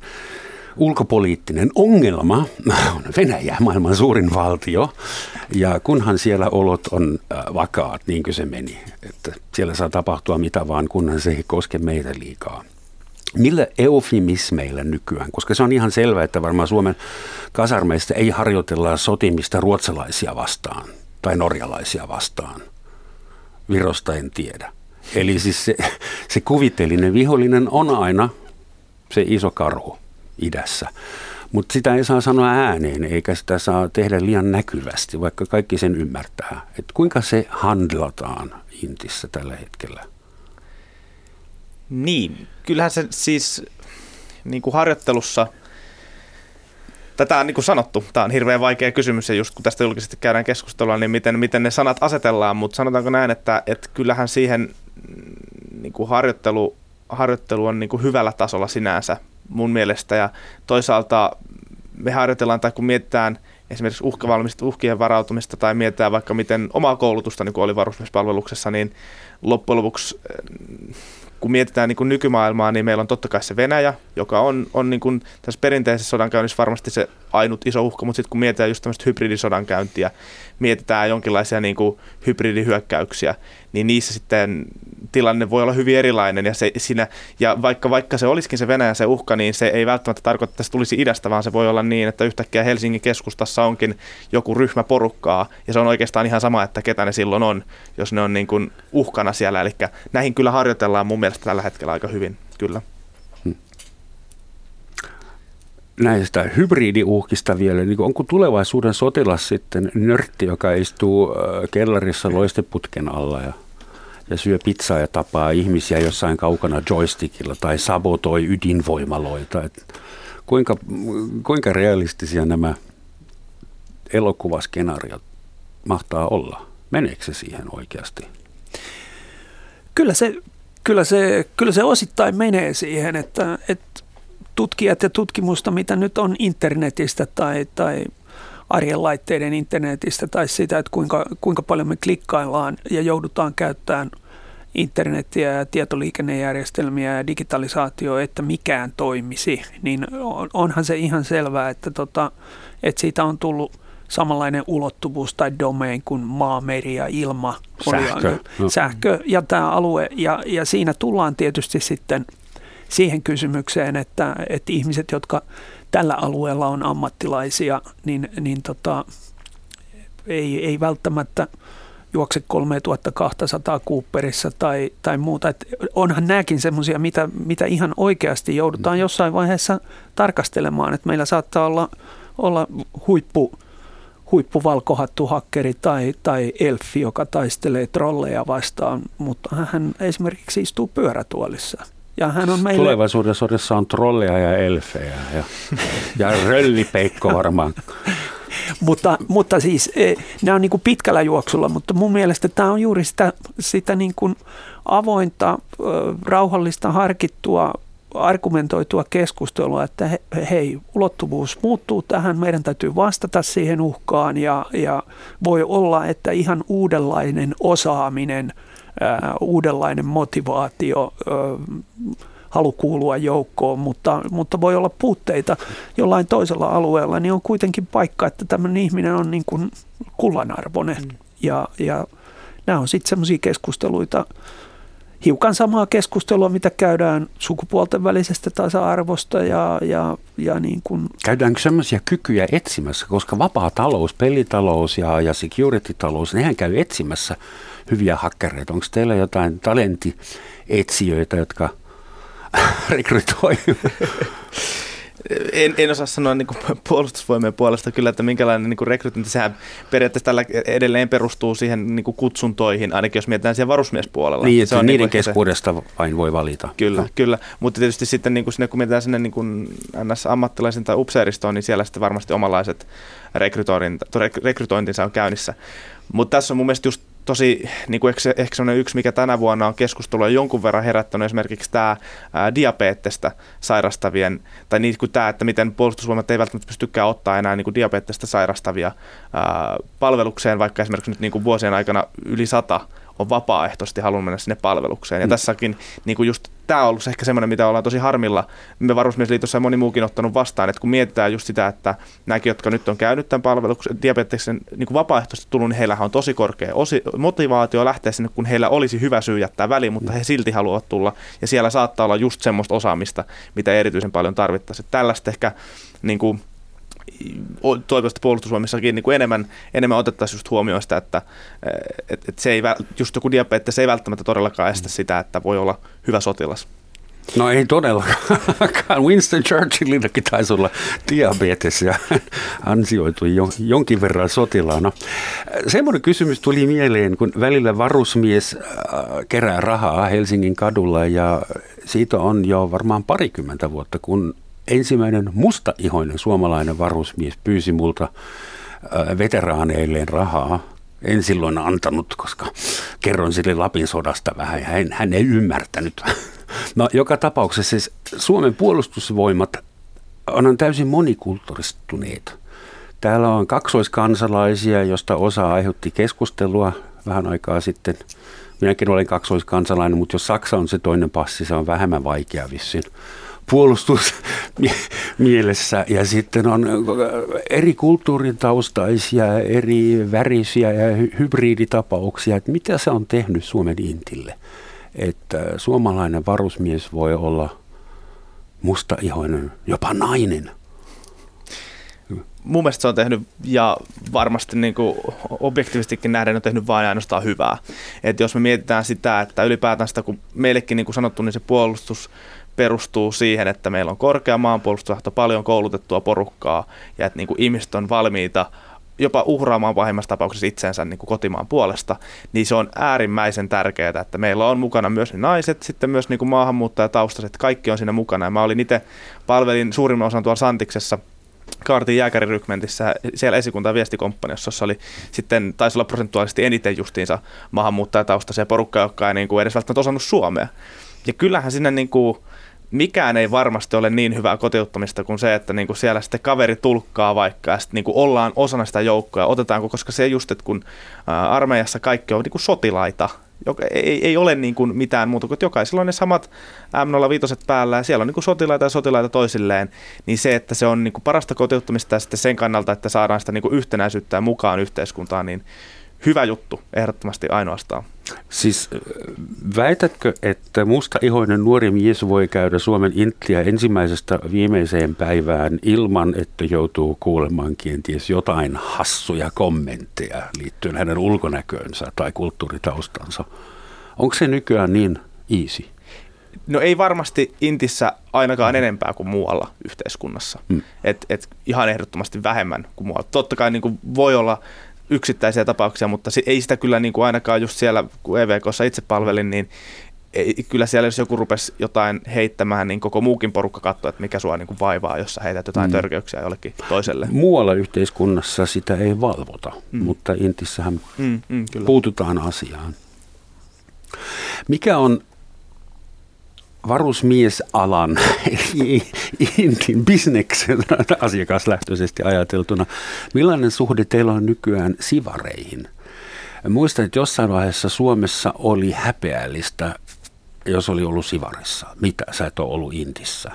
ulkopoliittinen ongelma (laughs) on Venäjä, maailman suurin valtio. Ja kunhan siellä olot on äh, vakaat, niin kuin se meni, että siellä saa tapahtua mitä vaan, kunhan se ei koske meitä liikaa. Millä eufemismeillä nykyään, koska se on ihan selvää, että varmaan Suomen kasarmeista ei harjoitella sotimista ruotsalaisia vastaan tai norjalaisia vastaan. Virosta en tiedä. Eli siis se, (laughs) se kuvitteellinen vihollinen on aina se iso karhu idässä. Mutta sitä ei saa sanoa ääneen, eikä sitä saa tehdä liian näkyvästi, vaikka kaikki sen ymmärtää. Et kuinka se handlataan Intissä tällä hetkellä? Niin, kyllähän se siis niin kuin harjoittelussa, tätä on niin kuin sanottu, tämä on hirveän vaikea kysymys ja just kun tästä julkisesti käydään keskustelua, niin miten, miten ne sanat asetellaan, mutta sanotaanko näin, että, että kyllähän siihen niin kuin harjoittelu, harjoittelu on niin kuin hyvällä tasolla sinänsä mun mielestä. Ja toisaalta me harjoitellaan tai kun mietitään esimerkiksi uhkavalmista, uhkien varautumista tai mietitään vaikka miten omaa koulutusta niin oli varusmiespalveluksessa, niin loppujen lopuksi kun mietitään niin kuin nykymaailmaa, niin meillä on totta kai se Venäjä, joka on, on niin kuin tässä perinteisessä sodankäynnissä varmasti se ainut iso uhka, mutta sitten kun mietitään just tämmöistä hybridisodankäyntiä, mietitään jonkinlaisia niin kuin hybridihyökkäyksiä, niin niissä sitten tilanne voi olla hyvin erilainen ja, se, siinä, ja vaikka, vaikka se olisikin se Venäjä se uhka, niin se ei välttämättä tarkoita, että se tulisi idästä, vaan se voi olla niin, että yhtäkkiä Helsingin keskustassa onkin joku ryhmä porukkaa ja se on oikeastaan ihan sama, että ketä ne silloin on, jos ne on niin kuin uhkana siellä. Eli näihin kyllä harjoitellaan mun mielestä tällä hetkellä aika hyvin, kyllä hmm. näistä hybridiuhkista vielä, niin onko tulevaisuuden sotilas sitten nörtti, joka istuu kellarissa loisteputken alla ja ja syö pizzaa ja tapaa ihmisiä jossain kaukana joystickilla tai sabotoi ydinvoimaloita. Et kuinka, kuinka realistisia nämä elokuvaskenaariot mahtaa olla? Meneekö se siihen oikeasti? Kyllä se, kyllä se, kyllä se osittain menee siihen, että, että tutkijat ja tutkimusta, mitä nyt on internetistä tai, tai arjen laitteiden internetistä tai sitä, että kuinka, kuinka paljon me klikkaillaan ja joudutaan käyttämään internetiä ja tietoliikennejärjestelmiä ja digitalisaatio, että mikään toimisi, niin onhan se ihan selvää, että, tota, että siitä on tullut samanlainen ulottuvuus tai domain kuin maa, meri ja ilma. Sähkö. no. Sähkö ja tämä alue. Ja, ja siinä tullaan tietysti sitten siihen kysymykseen, että, että ihmiset, jotka tällä alueella on ammattilaisia, niin, niin tota, ei, ei välttämättä juokse 3200 Cooperissa tai, tai muuta. Et onhan nämäkin semmoisia, mitä, mitä ihan oikeasti joudutaan mm. jossain vaiheessa tarkastelemaan, että meillä saattaa olla, olla huippu, huippuvalkohattu hakkeri tai, tai elfi, joka taistelee trolleja vastaan, mutta hän esimerkiksi istuu pyörätuolissa. Ja hän on meille... Tulevaisuudessa on trolleja ja elfejä ja, ja röllipeikko varmaan. (laughs) mutta, mutta siis e, nämä on niin kuin pitkällä juoksulla, mutta mun mielestä tämä on juuri sitä, sitä niin kuin avointa, rauhallista, harkittua, argumentoitua keskustelua, että he, hei, ulottuvuus muuttuu tähän, meidän täytyy vastata siihen uhkaan ja, ja voi olla, että ihan uudenlainen osaaminen, ää, uudenlainen motivaatio, ää, halu kuulua joukkoon, mutta, mutta voi olla puutteita jollain toisella alueella, niin on kuitenkin paikka, että tämmöinen ihminen on niin kuin kullanarvoinen. Mm. Ja, ja nämä on sitten semmoisia keskusteluita, hiukan samaa keskustelua, mitä käydään sukupuolten välisestä tasa-arvosta ja, ja, ja niin kuin. Käydäänkö sellaisia kykyjä etsimässä, koska vapaa talous, pelitalous ja, ja security-talous, nehän käy etsimässä hyviä hakkereita. Onko teillä jotain talenttietsijöitä, jotka (laughs) rekrytoi? En, en osaa sanoa niin kuin (laughs) puolustusvoimien puolesta kyllä, että minkälainen niin rekrytointi, sehän periaatteessa tällä edelleen perustuu siihen niin kuin kutsuntoihin, ainakin jos mietitään siellä varusmiespuolella. Niin, se on niiden niin keskuudesta se, vain voi valita. Kyllä, no. kyllä. mutta tietysti sitten niin kuin sinne, kun mietitään sinne niin kuin NS-ammattilaisen tai upseeristoon, niin siellä sitten varmasti omalaiset rekrytointinsa on käynnissä. Mutta tässä on mun mielestä just tosi, niin kuin ehkä, ehkä sellainen yksi, mikä tänä vuonna on keskustelua jonkun verran herättänyt esimerkiksi tämä ää, diabeettista sairastavien, tai niin kuin tämä, että miten puolustusvoimat ei välttämättä pystykään ottaa enää niin kuin diabeettista sairastavia ää, palvelukseen, vaikka esimerkiksi nyt niin kuin vuosien aikana yli sata on vapaaehtoisesti halunnut mennä sinne palvelukseen. Ja mm. tässäkin niin kuin just tämä on ollut ehkä semmoinen, mitä ollaan tosi harmilla. Me Varusmiesliitossa ja moni muukin ottanut vastaan, että kun mietitään just sitä, että nämäkin, jotka nyt on käynyt tämän palveluksen, diabeteksen niin kuin vapaaehtoisesti tullut, niin heillähän on tosi korkea osi, motivaatio lähteä sinne, kun heillä olisi hyvä syy jättää väliin, mutta he silti haluavat tulla. Ja siellä saattaa olla just semmoista osaamista, mitä erityisen paljon tarvittaisiin. Tällaista ehkä niin kuin, toivottavasti puolustusvoimissakin niin kuin enemmän, enemmän otettaisiin just huomioon sitä, että et, et se ei, just joku diabetes ei välttämättä todellakaan estä sitä, että voi olla hyvä sotilas. No ei todellakaan. (laughs) Winston Churchillillakin taisi olla diabetes ja (laughs) ansioitui jo, jonkin verran sotilaana. Semmoinen kysymys tuli mieleen, kun välillä varusmies äh, kerää rahaa Helsingin kadulla ja siitä on jo varmaan parikymmentä vuotta, kun ensimmäinen mustaihoinen suomalainen varusmies pyysi multa veteraaneilleen rahaa. En silloin antanut, koska kerron sille Lapin sodasta vähän ja hän, hän ei ymmärtänyt. (laughs) No joka tapauksessa siis Suomen puolustusvoimat on täysin monikulttuuristuneet. Täällä on kaksoiskansalaisia, josta osa aiheutti keskustelua vähän aikaa sitten. Minäkin olen kaksoiskansalainen, mutta jos Saksa on se toinen passi, se on vähemmän vaikea vissiin puolustusmielessä ja sitten on eri kulttuurin taustaisia, eri värisiä ja hybriditapauksia, että mitä se on tehnyt Suomen intille, että suomalainen varusmies voi olla mustaihoinen, jopa nainen. Mun mielestä se on tehnyt, ja varmasti niin kuin objektiivistikin nähden on tehnyt vain ainoastaan hyvää. Et jos me mietitään sitä, että ylipäätään sitä, kun meillekin niin kuin sanottu, niin se puolustus perustuu siihen, että meillä on korkea maanpuolustustahto, paljon koulutettua porukkaa ja että niin kuin ihmiset on valmiita jopa uhraamaan pahimmassa tapauksessa itsensä niin kuin kotimaan puolesta, niin se on äärimmäisen tärkeää, että meillä on mukana myös naiset, sitten myös niin kuin maahanmuuttajataustaiset, kaikki on siinä mukana. Ja mä olin itse, palvelin suurimman osan tuolla Santiksessa Kaartin jääkärirykmentissä siellä esikunta- ja viestikomppaniassa, jossa oli sitten, taisi olla prosentuaalisesti eniten justiinsa maahanmuuttajataustaisia porukkaa, jotka ei niin kuin edes välttämättä osannut suomea. Ja kyllähän sinne niin kuin, mikään ei varmasti ole niin hyvää kotiuttamista kuin se, että niinku siellä sitten kaveri tulkkaa vaikka ja sitten niinku ollaan osana sitä joukkoa. Otetaanko, koska se just, että kun armeijassa kaikki on niinku sotilaita, joka ei, ei ole niin kuin mitään muuta kuin, että jokaisella on ne samat M05 päällä ja siellä on niin kuin sotilaita ja sotilaita toisilleen, niin se, että se on niin kuin parasta kotiuttamista ja sitten sen kannalta, että saadaan sitä niin kuin yhtenäisyyttä ja mukaan yhteiskuntaan, niin hyvä juttu ehdottomasti ainoastaan. Siis väitätkö, että musta ihoinen nuori mies voi käydä Suomen inttiä ensimmäisestä viimeiseen päivään ilman, että joutuu kuulemaan kenties jotain hassuja kommentteja liittyen hänen ulkonäköönsä tai kulttuuritaustansa? Onko se nykyään niin easy? No ei varmasti Intissä ainakaan mm. enempää kuin muualla yhteiskunnassa. Mm. Et, et ihan ehdottomasti vähemmän kuin muualla. Totta kai niin kuin voi olla yksittäisiä tapauksia, mutta ei sitä kyllä niin kuin ainakaan just siellä, kun EVKssa itse palvelin, niin ei, kyllä siellä jos joku rupesi jotain heittämään, niin koko muukin porukka katsoi, että mikä sua niin kuin vaivaa, jos sä heität jotain mm. törkeyksiä jollekin toiselle. Muualla yhteiskunnassa sitä ei valvota, mm. mutta Intissähän mm, mm, kyllä. puututaan asiaan. Mikä on varusmiesalan, (laughs) intin bisneksen asiakaslähtöisesti ajateltuna. Millainen suhde teillä on nykyään sivareihin? Muistan, että jossain vaiheessa Suomessa oli häpeällistä, jos oli ollut sivarissa. Mitä? Sä et ole ollut intissä.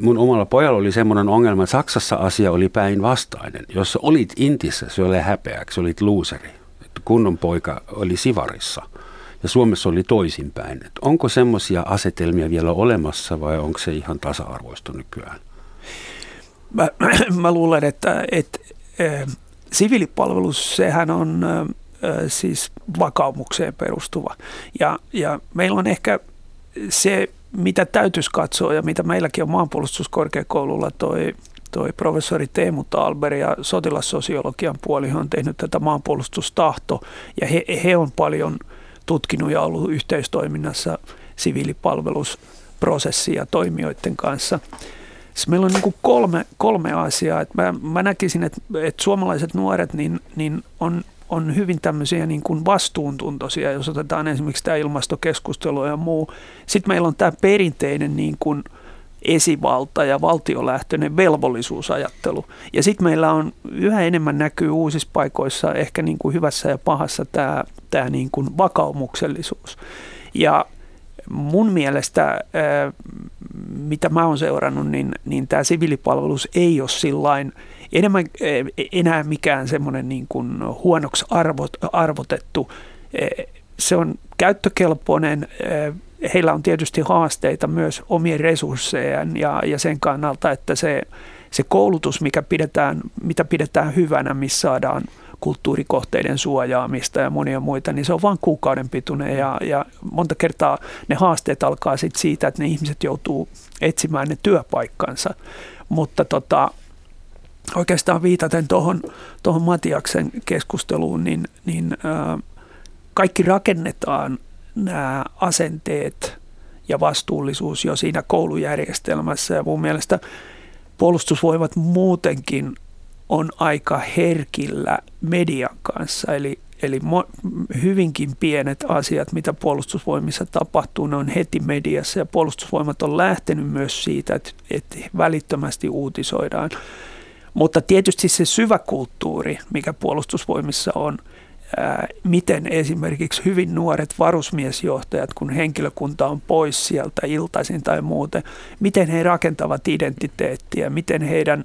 Mun omalla pojalla oli semmoinen ongelma, että Saksassa asia oli päinvastainen. Jos olit intissä, se oli häpeäksi, olit luuseri. Kunnon poika oli sivarissa – ja Suomessa oli toisinpäin. Et onko semmoisia asetelmia vielä olemassa vai onko se ihan tasa-arvoista nykyään? Mä, (clears throat) mä luulen, että, että äh, siviilipalvelus, sehän on äh, siis vakaumukseen perustuva. Ja, ja meillä on ehkä se, mitä täytyisi katsoa ja mitä meilläkin on maanpuolustuskorkeakoululla toi, toi professori Teemu Talber ja sotilassosiologian puoli on tehnyt tätä maanpuolustustahto ja he, he on paljon – tutkinut ja ollut yhteistoiminnassa siviilipalvelusprosessia toimijoiden kanssa. Siis meillä on niin kuin kolme, kolme asiaa. Mä, mä näkisin, että, että suomalaiset nuoret niin, niin on, on hyvin tämmöisiä niin kuin vastuuntuntoisia, jos otetaan esimerkiksi tämä ilmastokeskustelu ja muu. Sitten meillä on tämä perinteinen niin kuin – esivalta ja valtiolähtöinen velvollisuusajattelu. Ja sitten meillä on yhä enemmän näkyy uusissa paikoissa ehkä niin kuin hyvässä ja pahassa tämä, tämä niin kuin vakaumuksellisuus. Ja mun mielestä, mitä mä oon seurannut, niin, niin tämä siviilipalvelus ei ole sillain enemmän, enää mikään semmoinen niin kuin huonoksi arvot, arvotettu. Se on käyttökelpoinen, heillä on tietysti haasteita myös omien resurssejaan ja, ja sen kannalta, että se, se koulutus, mikä pidetään, mitä pidetään hyvänä, missä saadaan kulttuurikohteiden suojaamista ja monia muita, niin se on vain kuukauden pituinen ja, ja monta kertaa ne haasteet alkaa sit siitä, että ne ihmiset joutuu etsimään ne työpaikkansa. Mutta tota, oikeastaan viitaten tuohon tohon Matiaksen keskusteluun, niin, niin ää, kaikki rakennetaan nämä asenteet ja vastuullisuus jo siinä koulujärjestelmässä. Ja mun mielestä puolustusvoimat muutenkin on aika herkillä median kanssa. Eli, eli mo- hyvinkin pienet asiat, mitä puolustusvoimissa tapahtuu, ne on heti mediassa. Ja puolustusvoimat on lähtenyt myös siitä, että, että välittömästi uutisoidaan. Mutta tietysti se syvä kulttuuri, mikä puolustusvoimissa on – miten esimerkiksi hyvin nuoret varusmiesjohtajat, kun henkilökunta on pois sieltä iltaisin tai muuten, miten he rakentavat identiteettiä, miten heidän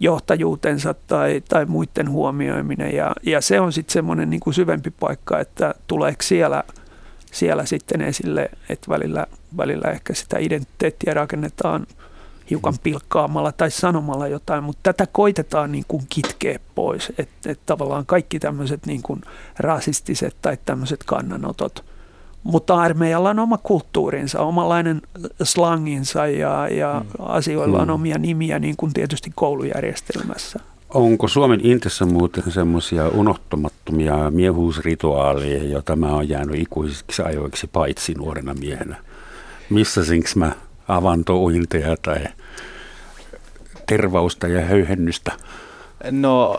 johtajuutensa tai, tai muiden huomioiminen. Ja, ja se on sitten semmoinen niin kuin syvempi paikka, että tuleeko siellä, siellä sitten esille, että välillä, välillä ehkä sitä identiteettiä rakennetaan – hiukan pilkkaamalla tai sanomalla jotain, mutta tätä koitetaan niin kuin kitkeä pois, että et tavallaan kaikki tämmöiset niin kuin rasistiset tai tämmöiset kannanotot. Mutta armeijalla on oma kulttuurinsa, omanlainen slanginsa ja, ja mm. asioilla on mm. omia nimiä niin kuin tietysti koulujärjestelmässä. Onko Suomen Intissä muuten semmoisia unohtumattomia miehuusrituaaleja, joita mä oon jäänyt ikuisiksi ajoiksi paitsi nuorena miehenä? Missä mä avantouinteja tai tervausta ja höyhennystä? No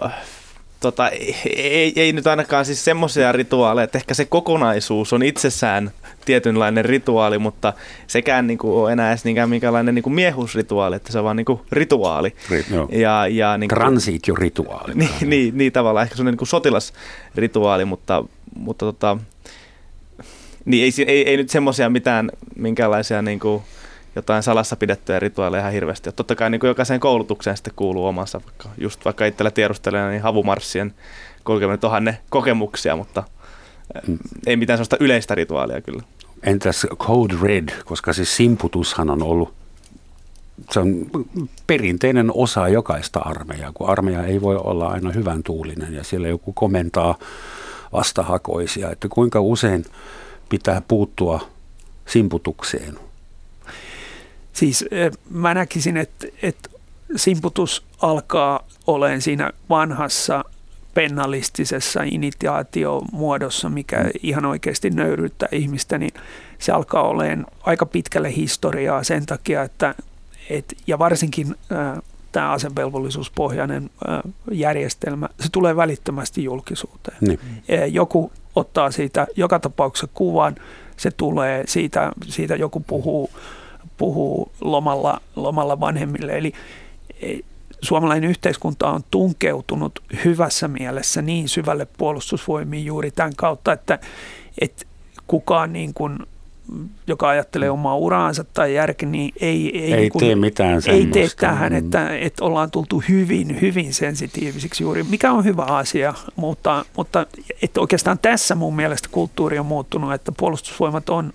tota, ei, ei nyt ainakaan siis semmoisia rituaaleja, että ehkä se kokonaisuus on itsessään tietynlainen rituaali, mutta sekään niin kuin, ole enää edes niinkään minkälainen niin kuin miehusrituaali, että se on vaan niin kuin rituaali. Ri, ja, ja, niin kuin, Transitio-rituaali. Niin, niin, niin, tavallaan ehkä se on niin kuin sotilasrituaali, mutta, mutta tota, Niin ei, ei, ei nyt semmoisia mitään, minkälaisia niin kuin, jotain salassa pidettyjä rituaaleja ihan hirveästi. Ja totta kai niin kuin jokaiseen koulutukseen sitten kuuluu omansa, vaikka, just vaikka itsellä tiedustelijana, niin havumarssien kulkeminen, onhan ne kokemuksia, mutta mm. ei mitään sellaista yleistä rituaalia kyllä. Entäs Code Red, koska siis simputushan on ollut se on perinteinen osa jokaista armeijaa, kun armeija ei voi olla aina hyvän tuulinen ja siellä joku komentaa vastahakoisia, että kuinka usein pitää puuttua simputukseen? Siis eh, mä näkisin, että, että simputus alkaa olemaan siinä vanhassa pennalistisessa initiaatiomuodossa, mikä mm. ihan oikeasti nöyryyttää ihmistä, niin se alkaa olemaan aika pitkälle historiaa sen takia, että et, ja varsinkin äh, tämä asevelvollisuuspohjainen äh, järjestelmä, se tulee välittömästi julkisuuteen. Niin. Joku ottaa siitä joka tapauksessa kuvan, se tulee, siitä, siitä joku puhuu, puhuu lomalla, lomalla vanhemmille. Eli e, suomalainen yhteiskunta on tunkeutunut hyvässä mielessä niin syvälle puolustusvoimiin juuri tämän kautta, että, että kukaan niin kuin joka ajattelee mm. omaa uraansa tai järki, niin ei, ei, ei kun, tee mitään Ei tee tähän, mm. että, että ollaan tultu hyvin, hyvin sensitiivisiksi juuri, mikä on hyvä asia, mutta, mutta että oikeastaan tässä mun mielestä kulttuuri on muuttunut, että puolustusvoimat on,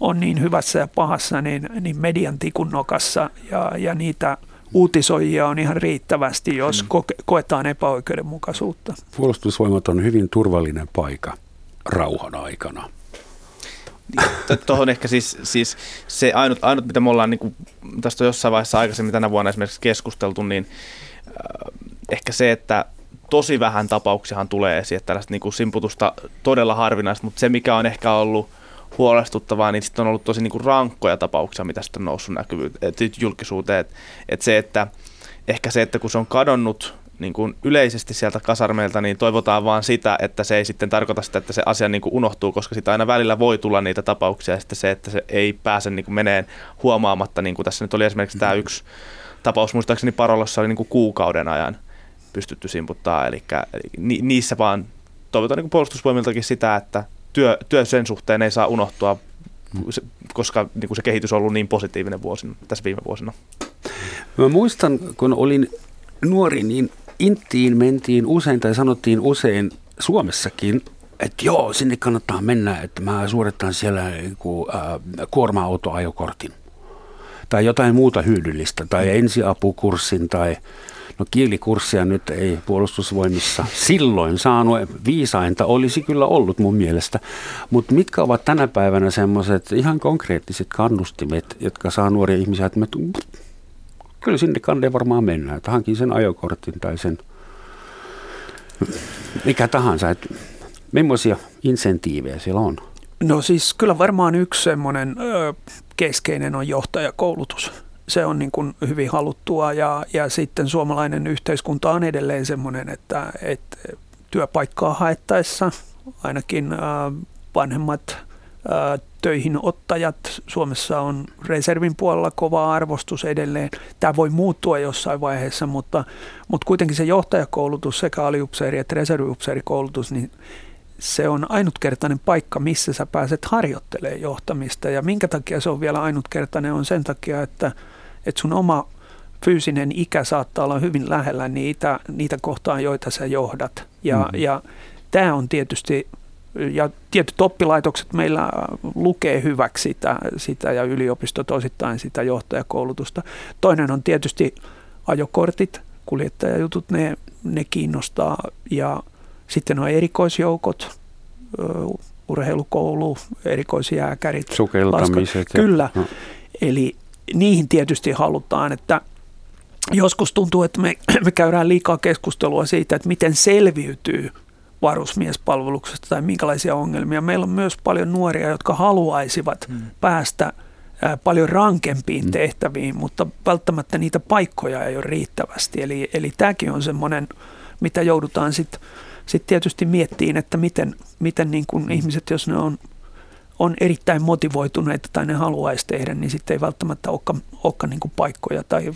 on niin hyvässä ja pahassa, niin, niin median tikunnokassa ja, ja niitä uutisoijia on ihan riittävästi, jos mm. koke, koetaan epäoikeudenmukaisuutta. Puolustusvoimat on hyvin turvallinen paikka rauhan aikana Tuohon ehkä siis, siis se ainut, ainut, mitä me ollaan, niin kuin, tästä on jossain vaiheessa aikaisemmin tänä vuonna esimerkiksi keskusteltu, niin äh, ehkä se, että tosi vähän tapauksiahan tulee esiin, että tällaista niin kuin simputusta todella harvinaista, mutta se mikä on ehkä ollut huolestuttavaa, niin sitten on ollut tosi niin kuin rankkoja tapauksia, mitä sitten on noussut näkyvyyteen, julkisuuteen. Että et se, että ehkä se, että kun se on kadonnut niin kuin yleisesti sieltä kasarmeilta, niin toivotaan vaan sitä, että se ei sitten tarkoita sitä, että se asia niin kuin unohtuu, koska sitä aina välillä voi tulla niitä tapauksia, ja sitten se, että se ei pääse niin kuin meneen huomaamatta, niin kuin tässä nyt oli esimerkiksi tämä mm-hmm. yksi tapaus, muistaakseni Parolossa oli niin kuin kuukauden ajan pystytty simputtaa, eli, eli niissä vaan toivotaan niin kuin puolustusvoimiltakin sitä, että työ, työ sen suhteen ei saa unohtua, koska niin kuin se kehitys on ollut niin positiivinen vuosina, tässä viime vuosina. Mä muistan, kun olin nuori, niin Intiin mentiin usein tai sanottiin usein Suomessakin, että joo, sinne kannattaa mennä, että mä suoritan siellä äh, kuorma-autoajokortin tai jotain muuta hyödyllistä tai ensiapukurssin tai No kielikurssia nyt ei puolustusvoimissa silloin saanut, viisainta olisi kyllä ollut mun mielestä, mutta mitkä ovat tänä päivänä semmoiset ihan konkreettiset kannustimet, jotka saa nuoria ihmisiä, että me kyllä sinne kandeen varmaan mennään, että hankin sen ajokortin tai sen mikä tahansa, että millaisia insentiivejä siellä on? No siis kyllä varmaan yksi semmoinen keskeinen on johtajakoulutus. Se on niin kuin hyvin haluttua ja, ja sitten suomalainen yhteiskunta on edelleen semmoinen, että, että työpaikkaa haettaessa ainakin vanhemmat töihin ottajat. Suomessa on reservin puolella kova arvostus edelleen. Tämä voi muuttua jossain vaiheessa, mutta, mutta kuitenkin se johtajakoulutus sekä aliupseeri- että reserviupseerikoulutus, niin se on ainutkertainen paikka, missä sä pääset harjoittelemaan johtamista. Ja minkä takia se on vielä ainutkertainen on sen takia, että, että sun oma fyysinen ikä saattaa olla hyvin lähellä niitä, niitä kohtaan, joita sä johdat. Ja, mm-hmm. ja tämä on tietysti ja tietyt oppilaitokset meillä lukee hyväksi sitä, sitä ja yliopistot osittain sitä johtajakoulutusta. Toinen on tietysti ajokortit, kuljettajajutut, ne, ne kiinnostaa ja sitten on erikoisjoukot, urheilukoulu, erikoisjääkärit. Sukeltamiset. Kyllä, no. eli niihin tietysti halutaan, että joskus tuntuu, että me, (clears throat) me käydään liikaa keskustelua siitä, että miten selviytyy varusmiespalveluksesta tai minkälaisia ongelmia. Meillä on myös paljon nuoria, jotka haluaisivat hmm. päästä paljon rankempiin hmm. tehtäviin, mutta välttämättä niitä paikkoja ei ole riittävästi. Eli, eli tämäkin on semmoinen, mitä joudutaan sitten sit tietysti miettiin, että miten, miten niin kun hmm. ihmiset, jos ne on, on erittäin motivoituneita tai ne haluaisi tehdä, niin sitten ei välttämättä olekaan, olekaan niin kuin paikkoja tai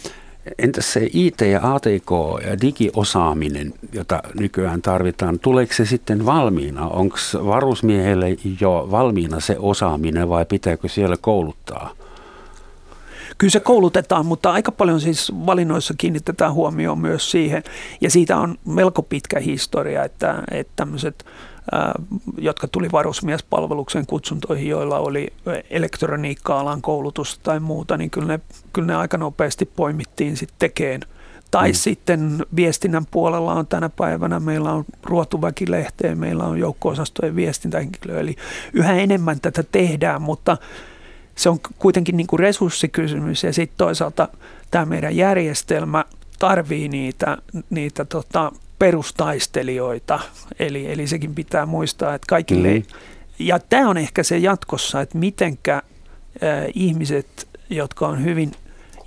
Entäs se IT ja ATK ja digiosaaminen, jota nykyään tarvitaan, tuleeko se sitten valmiina? Onko varusmiehelle jo valmiina se osaaminen vai pitääkö siellä kouluttaa? Kyllä se koulutetaan, mutta aika paljon siis valinnoissa kiinnitetään huomioon myös siihen. Ja siitä on melko pitkä historia, että, että tämmöiset jotka tuli varusmiespalveluksen kutsuntoihin, joilla oli elektroniikka-alan koulutus tai muuta, niin kyllä ne, kyllä ne aika nopeasti poimittiin sitten tekeen. Tai mm. sitten viestinnän puolella on tänä päivänä, meillä on ruotuväkilehteä, meillä on joukko-osastojen viestintähenkilöä, eli yhä enemmän tätä tehdään, mutta se on kuitenkin niin kuin resurssikysymys ja sitten toisaalta tämä meidän järjestelmä tarvii niitä, niitä tota, perustaistelijoita, eli, eli sekin pitää muistaa, että kaikille, mm. ja tämä on ehkä se jatkossa, että mitenkä äh, ihmiset, jotka on hyvin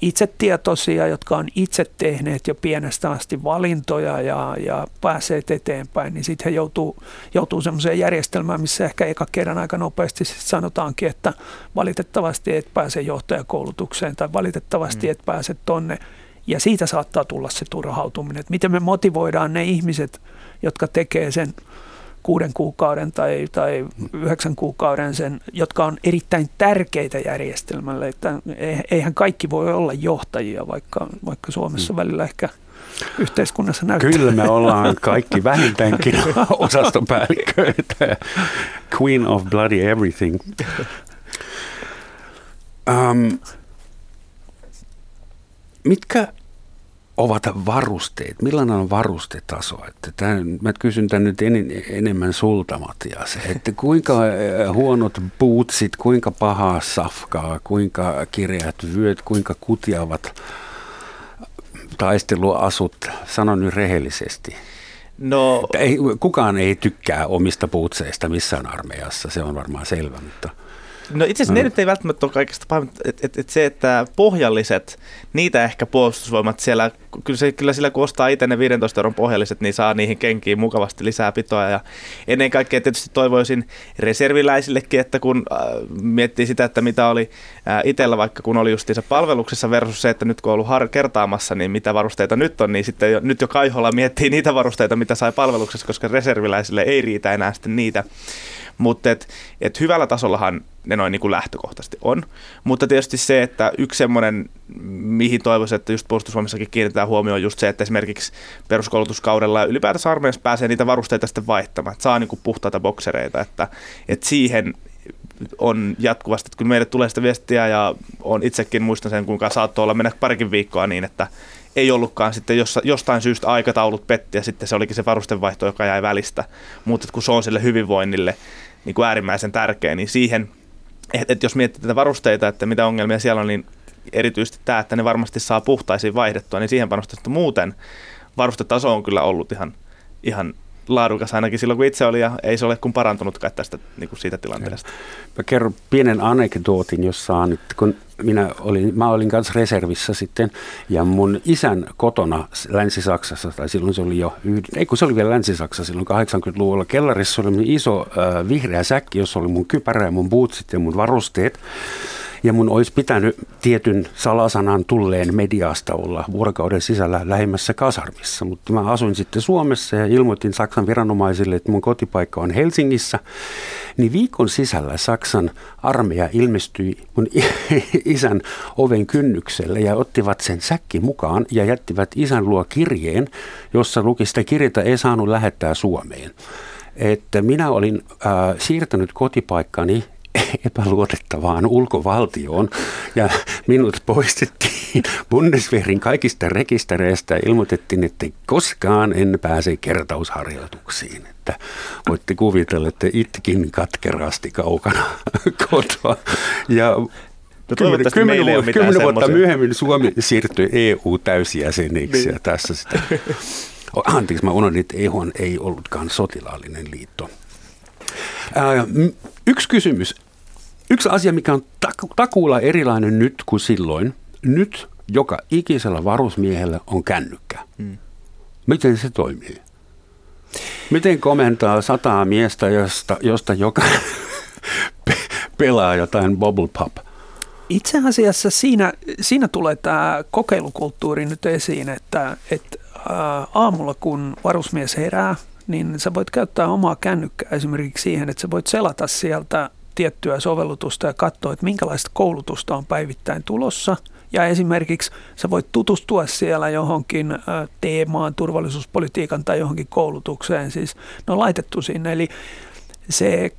itsetietoisia, jotka on itse tehneet jo pienestä asti valintoja ja, ja pääseet eteenpäin, niin sitten he joutuu, joutuu semmoiseen järjestelmään, missä ehkä eka kerran aika nopeasti sanotaankin, että valitettavasti et pääse johtajakoulutukseen tai valitettavasti mm. et pääse tonne ja siitä saattaa tulla se turhautuminen, että miten me motivoidaan ne ihmiset, jotka tekee sen kuuden kuukauden tai, tai yhdeksän kuukauden sen, jotka on erittäin tärkeitä järjestelmälle. Että eihän kaikki voi olla johtajia, vaikka, vaikka Suomessa mm. välillä ehkä yhteiskunnassa näyttää. Kyllä me ollaan (laughs) kaikki vähintäänkin (laughs) osastopäälliköitä. Queen of bloody everything. Um, mitkä ovat varusteet? Millainen on varustetaso? Että tämän, mä kysyn tämän nyt en, enemmän sulta, Matias. Että kuinka eh, huonot bootsit, kuinka pahaa safkaa, kuinka kireät vyöt, kuinka kutiavat taisteluasut? Sano nyt rehellisesti. No, ei, kukaan ei tykkää omista puutseista missään armeijassa, se on varmaan selvä, mutta – No itse asiassa ne nyt ei välttämättä ole kaikista pahimmat, että et, et se, että pohjalliset, niitä ehkä puolustusvoimat siellä, kyllä, se, kyllä sillä kun ostaa itse ne 15 euron pohjalliset, niin saa niihin kenkiin mukavasti lisää pitoa ja ennen kaikkea tietysti toivoisin reserviläisillekin, että kun äh, miettii sitä, että mitä oli äh, itsellä vaikka kun oli justiinsa palveluksessa versus se, että nyt kun on ollut har- kertaamassa, niin mitä varusteita nyt on, niin sitten jo, nyt jo Kaiholla miettii niitä varusteita, mitä sai palveluksessa, koska reserviläisille ei riitä enää sitten niitä. Mutta et, et hyvällä tasollahan ne noin niin kuin lähtökohtaisesti on. Mutta tietysti se, että yksi semmoinen, mihin toivoisin, että just puolustusvoimissakin kiinnitetään huomioon just se, että esimerkiksi peruskoulutuskaudella ylipäätänsä armeijassa pääsee niitä varusteita sitten vaihtamaan, että saa niin kuin puhtaita boksereita, että, että siihen on jatkuvasti, että kun meille tulee sitä viestiä ja on itsekin muistan sen, kuinka saattoi olla mennä parikin viikkoa niin, että ei ollutkaan sitten jostain syystä aikataulut petti ja sitten se olikin se varustevaihto, joka jäi välistä. Mutta kun se on sille hyvinvoinnille niin kuin äärimmäisen tärkeä, niin siihen, että et jos miettii tätä varusteita, että mitä ongelmia siellä on, niin erityisesti tämä, että ne varmasti saa puhtaisiin vaihdettua, niin siihen panostetaan muuten varustetaso on kyllä ollut ihan, ihan laadukas ainakin silloin, kun itse oli, ja ei se ole kuin parantunutkaan tästä niin kuin siitä tilanteesta. Mä kerron pienen anekdootin, jossa että kun minä olin, mä olin kanssa reservissä sitten, ja mun isän kotona Länsi-Saksassa, tai silloin se oli jo, ei kun se oli vielä Länsi-Saksa silloin 80-luvulla, kellarissa oli iso äh, vihreä säkki, jossa oli mun kypärä ja mun bootsit ja mun varusteet, ja mun olisi pitänyt tietyn salasanan tulleen mediasta olla vuorokauden sisällä lähimmässä kasarmissa. Mutta mä asuin sitten Suomessa ja ilmoitin Saksan viranomaisille, että mun kotipaikka on Helsingissä. Niin viikon sisällä Saksan armeija ilmestyi mun (laughs) isän oven kynnykselle ja ottivat sen säkki mukaan ja jättivät isän luo kirjeen, jossa luki sitä kirjettä ei saanut lähettää Suomeen että minä olin äh, siirtänyt kotipaikkani epäluotettavaan ulkovaltioon ja minut poistettiin Bundeswehrin kaikista rekistereistä ja ilmoitettiin, että koskaan en pääse kertausharjoituksiin. Että voitte kuvitella, että itkin katkerasti kaukana kotoa. Ja No kymmenen, kymmenen, vuotta, kymmenen vuotta myöhemmin Suomi siirtyi EU-täysjäseniksi niin. ja tässä sitä. Anteeksi, mä unohdin, että EU ei ollutkaan sotilaallinen liitto. Ää, yksi kysymys. Yksi asia, mikä on takuulla erilainen nyt kuin silloin, nyt joka ikisellä varusmiehellä on kännykkä. Hmm. Miten se toimii? Miten komentaa sataa miestä, josta, josta joka (laughs) pelaa jotain bubble pop? Itse asiassa siinä, siinä tulee tämä kokeilukulttuuri nyt esiin, että, että aamulla kun varusmies herää, niin sä voit käyttää omaa kännykkää esimerkiksi siihen, että sä voit selata sieltä tiettyä sovellutusta ja katsoa, että minkälaista koulutusta on päivittäin tulossa. Ja esimerkiksi sä voit tutustua siellä johonkin teemaan, turvallisuuspolitiikan tai johonkin koulutukseen. Siis ne on laitettu sinne. Eli se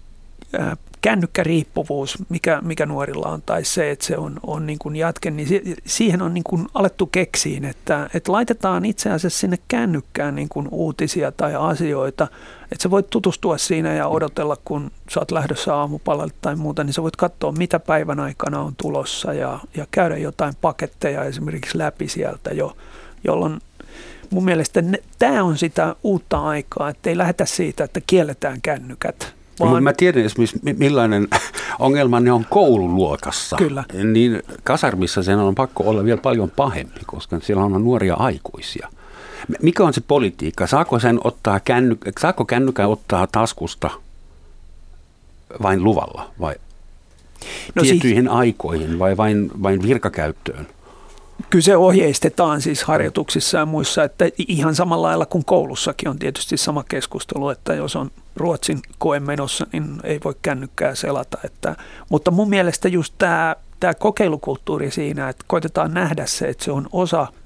kännykkäriippuvuus, mikä, mikä nuorilla on, tai se, että se on, on niin kuin jatke, niin siihen on niin kuin alettu keksiin, että, että laitetaan itse asiassa sinne kännykkään niin kuin uutisia tai asioita, että sä voit tutustua siinä ja odotella, kun sä oot lähdössä aamupalalle tai muuta, niin sä voit katsoa, mitä päivän aikana on tulossa ja, ja käydä jotain paketteja esimerkiksi läpi sieltä jo, jolloin mun mielestä tämä on sitä uutta aikaa, että ei lähdetä siitä, että kielletään kännykät, vaan... Mä tiedän esimerkiksi millainen (laughs) ongelma ne on koululuokassa. Kyllä. Niin kasarmissa sen on pakko olla vielä paljon pahempi, koska siellä on nuoria aikuisia. Mikä on se politiikka? Saako, sen ottaa känny, saako kännykän ottaa taskusta vain luvalla vai no tiettyihin si- aikoihin vai vain, vain virkakäyttöön? Kyllä se ohjeistetaan siis harjoituksissa ja muissa, että ihan samalla lailla kuin koulussakin on tietysti sama keskustelu, että jos on Ruotsin koe menossa, niin ei voi kännykkää selata. Että, mutta mun mielestä just tämä, tämä kokeilukulttuuri siinä, että koitetaan nähdä se, että se on osa –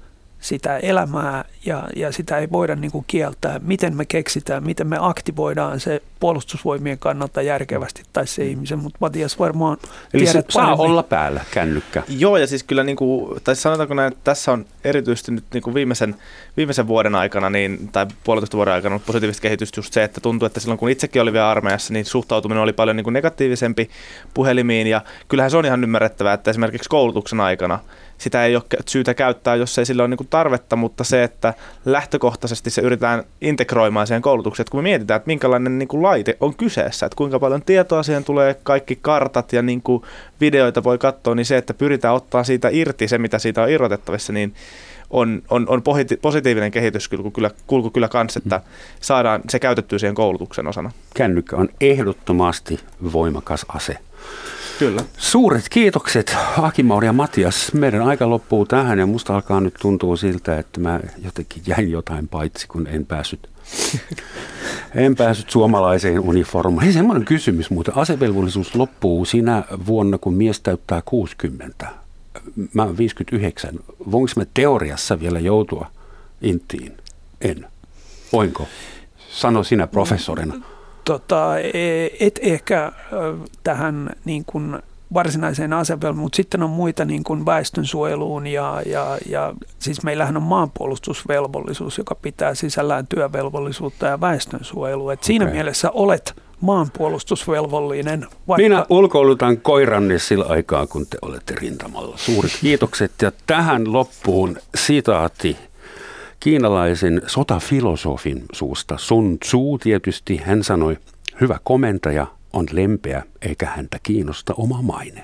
sitä elämää ja, ja sitä ei voida niin kuin kieltää. Miten me keksitään, miten me aktivoidaan se puolustusvoimien kannalta järkevästi tai se ihmisen, mutta Matias varmaan Eli tiedät se saa olla päällä kännykkä. Joo ja siis kyllä, niin kuin, tai sanotaanko näin, että tässä on erityisesti nyt niin kuin viimeisen, viimeisen vuoden aikana niin, tai puolitoista vuoden aikana ollut positiivista kehitystä just se, että tuntuu, että silloin kun itsekin oli vielä armeijassa, niin suhtautuminen oli paljon niin kuin negatiivisempi puhelimiin. Ja kyllähän se on ihan ymmärrettävää, että esimerkiksi koulutuksen aikana – sitä ei ole syytä käyttää, jos ei sillä ole niin tarvetta, mutta se, että lähtökohtaisesti se yritetään integroimaan siihen koulutukseen, että kun me mietitään, että minkälainen niin kuin laite on kyseessä, että kuinka paljon tietoa siihen tulee, kaikki kartat ja niin kuin videoita voi katsoa, niin se, että pyritään ottaa siitä irti se, mitä siitä on irrotettavissa, niin on, on, on positiivinen kehityskulku kyllä, kulku kyllä kanssa, että saadaan se käytettyä siihen koulutuksen osana. Kännykkä on ehdottomasti voimakas ase. Kyllä. Suuret kiitokset Akimauri ja Matias. Meidän aika loppuu tähän ja musta alkaa nyt tuntua siltä, että mä jotenkin jäin jotain paitsi, kun en päässyt, (laughs) en päässyt suomalaiseen uniformaan. Hei, semmoinen kysymys muuten. Asevelvollisuus loppuu sinä vuonna, kun mies täyttää 60. Mä oon 59. Voinko mä teoriassa vielä joutua intiin? En. Voinko? Sano sinä professorina tota, e, et ehkä tähän niin kuin varsinaiseen asevelvollisuuteen, mutta sitten on muita niin kuin väestönsuojeluun ja, ja, ja siis meillähän on maanpuolustusvelvollisuus, joka pitää sisällään työvelvollisuutta ja väestönsuojelua. Et siinä okay. mielessä olet maanpuolustusvelvollinen. Vaikka... Minä ulkoilutan koiranne sillä aikaa, kun te olette rintamalla. Suuret kiitokset ja tähän loppuun sitaatti kiinalaisen sotafilosofin suusta Sun Tzu tietysti hän sanoi, hyvä komentaja on lempeä eikä häntä kiinnosta oma maine.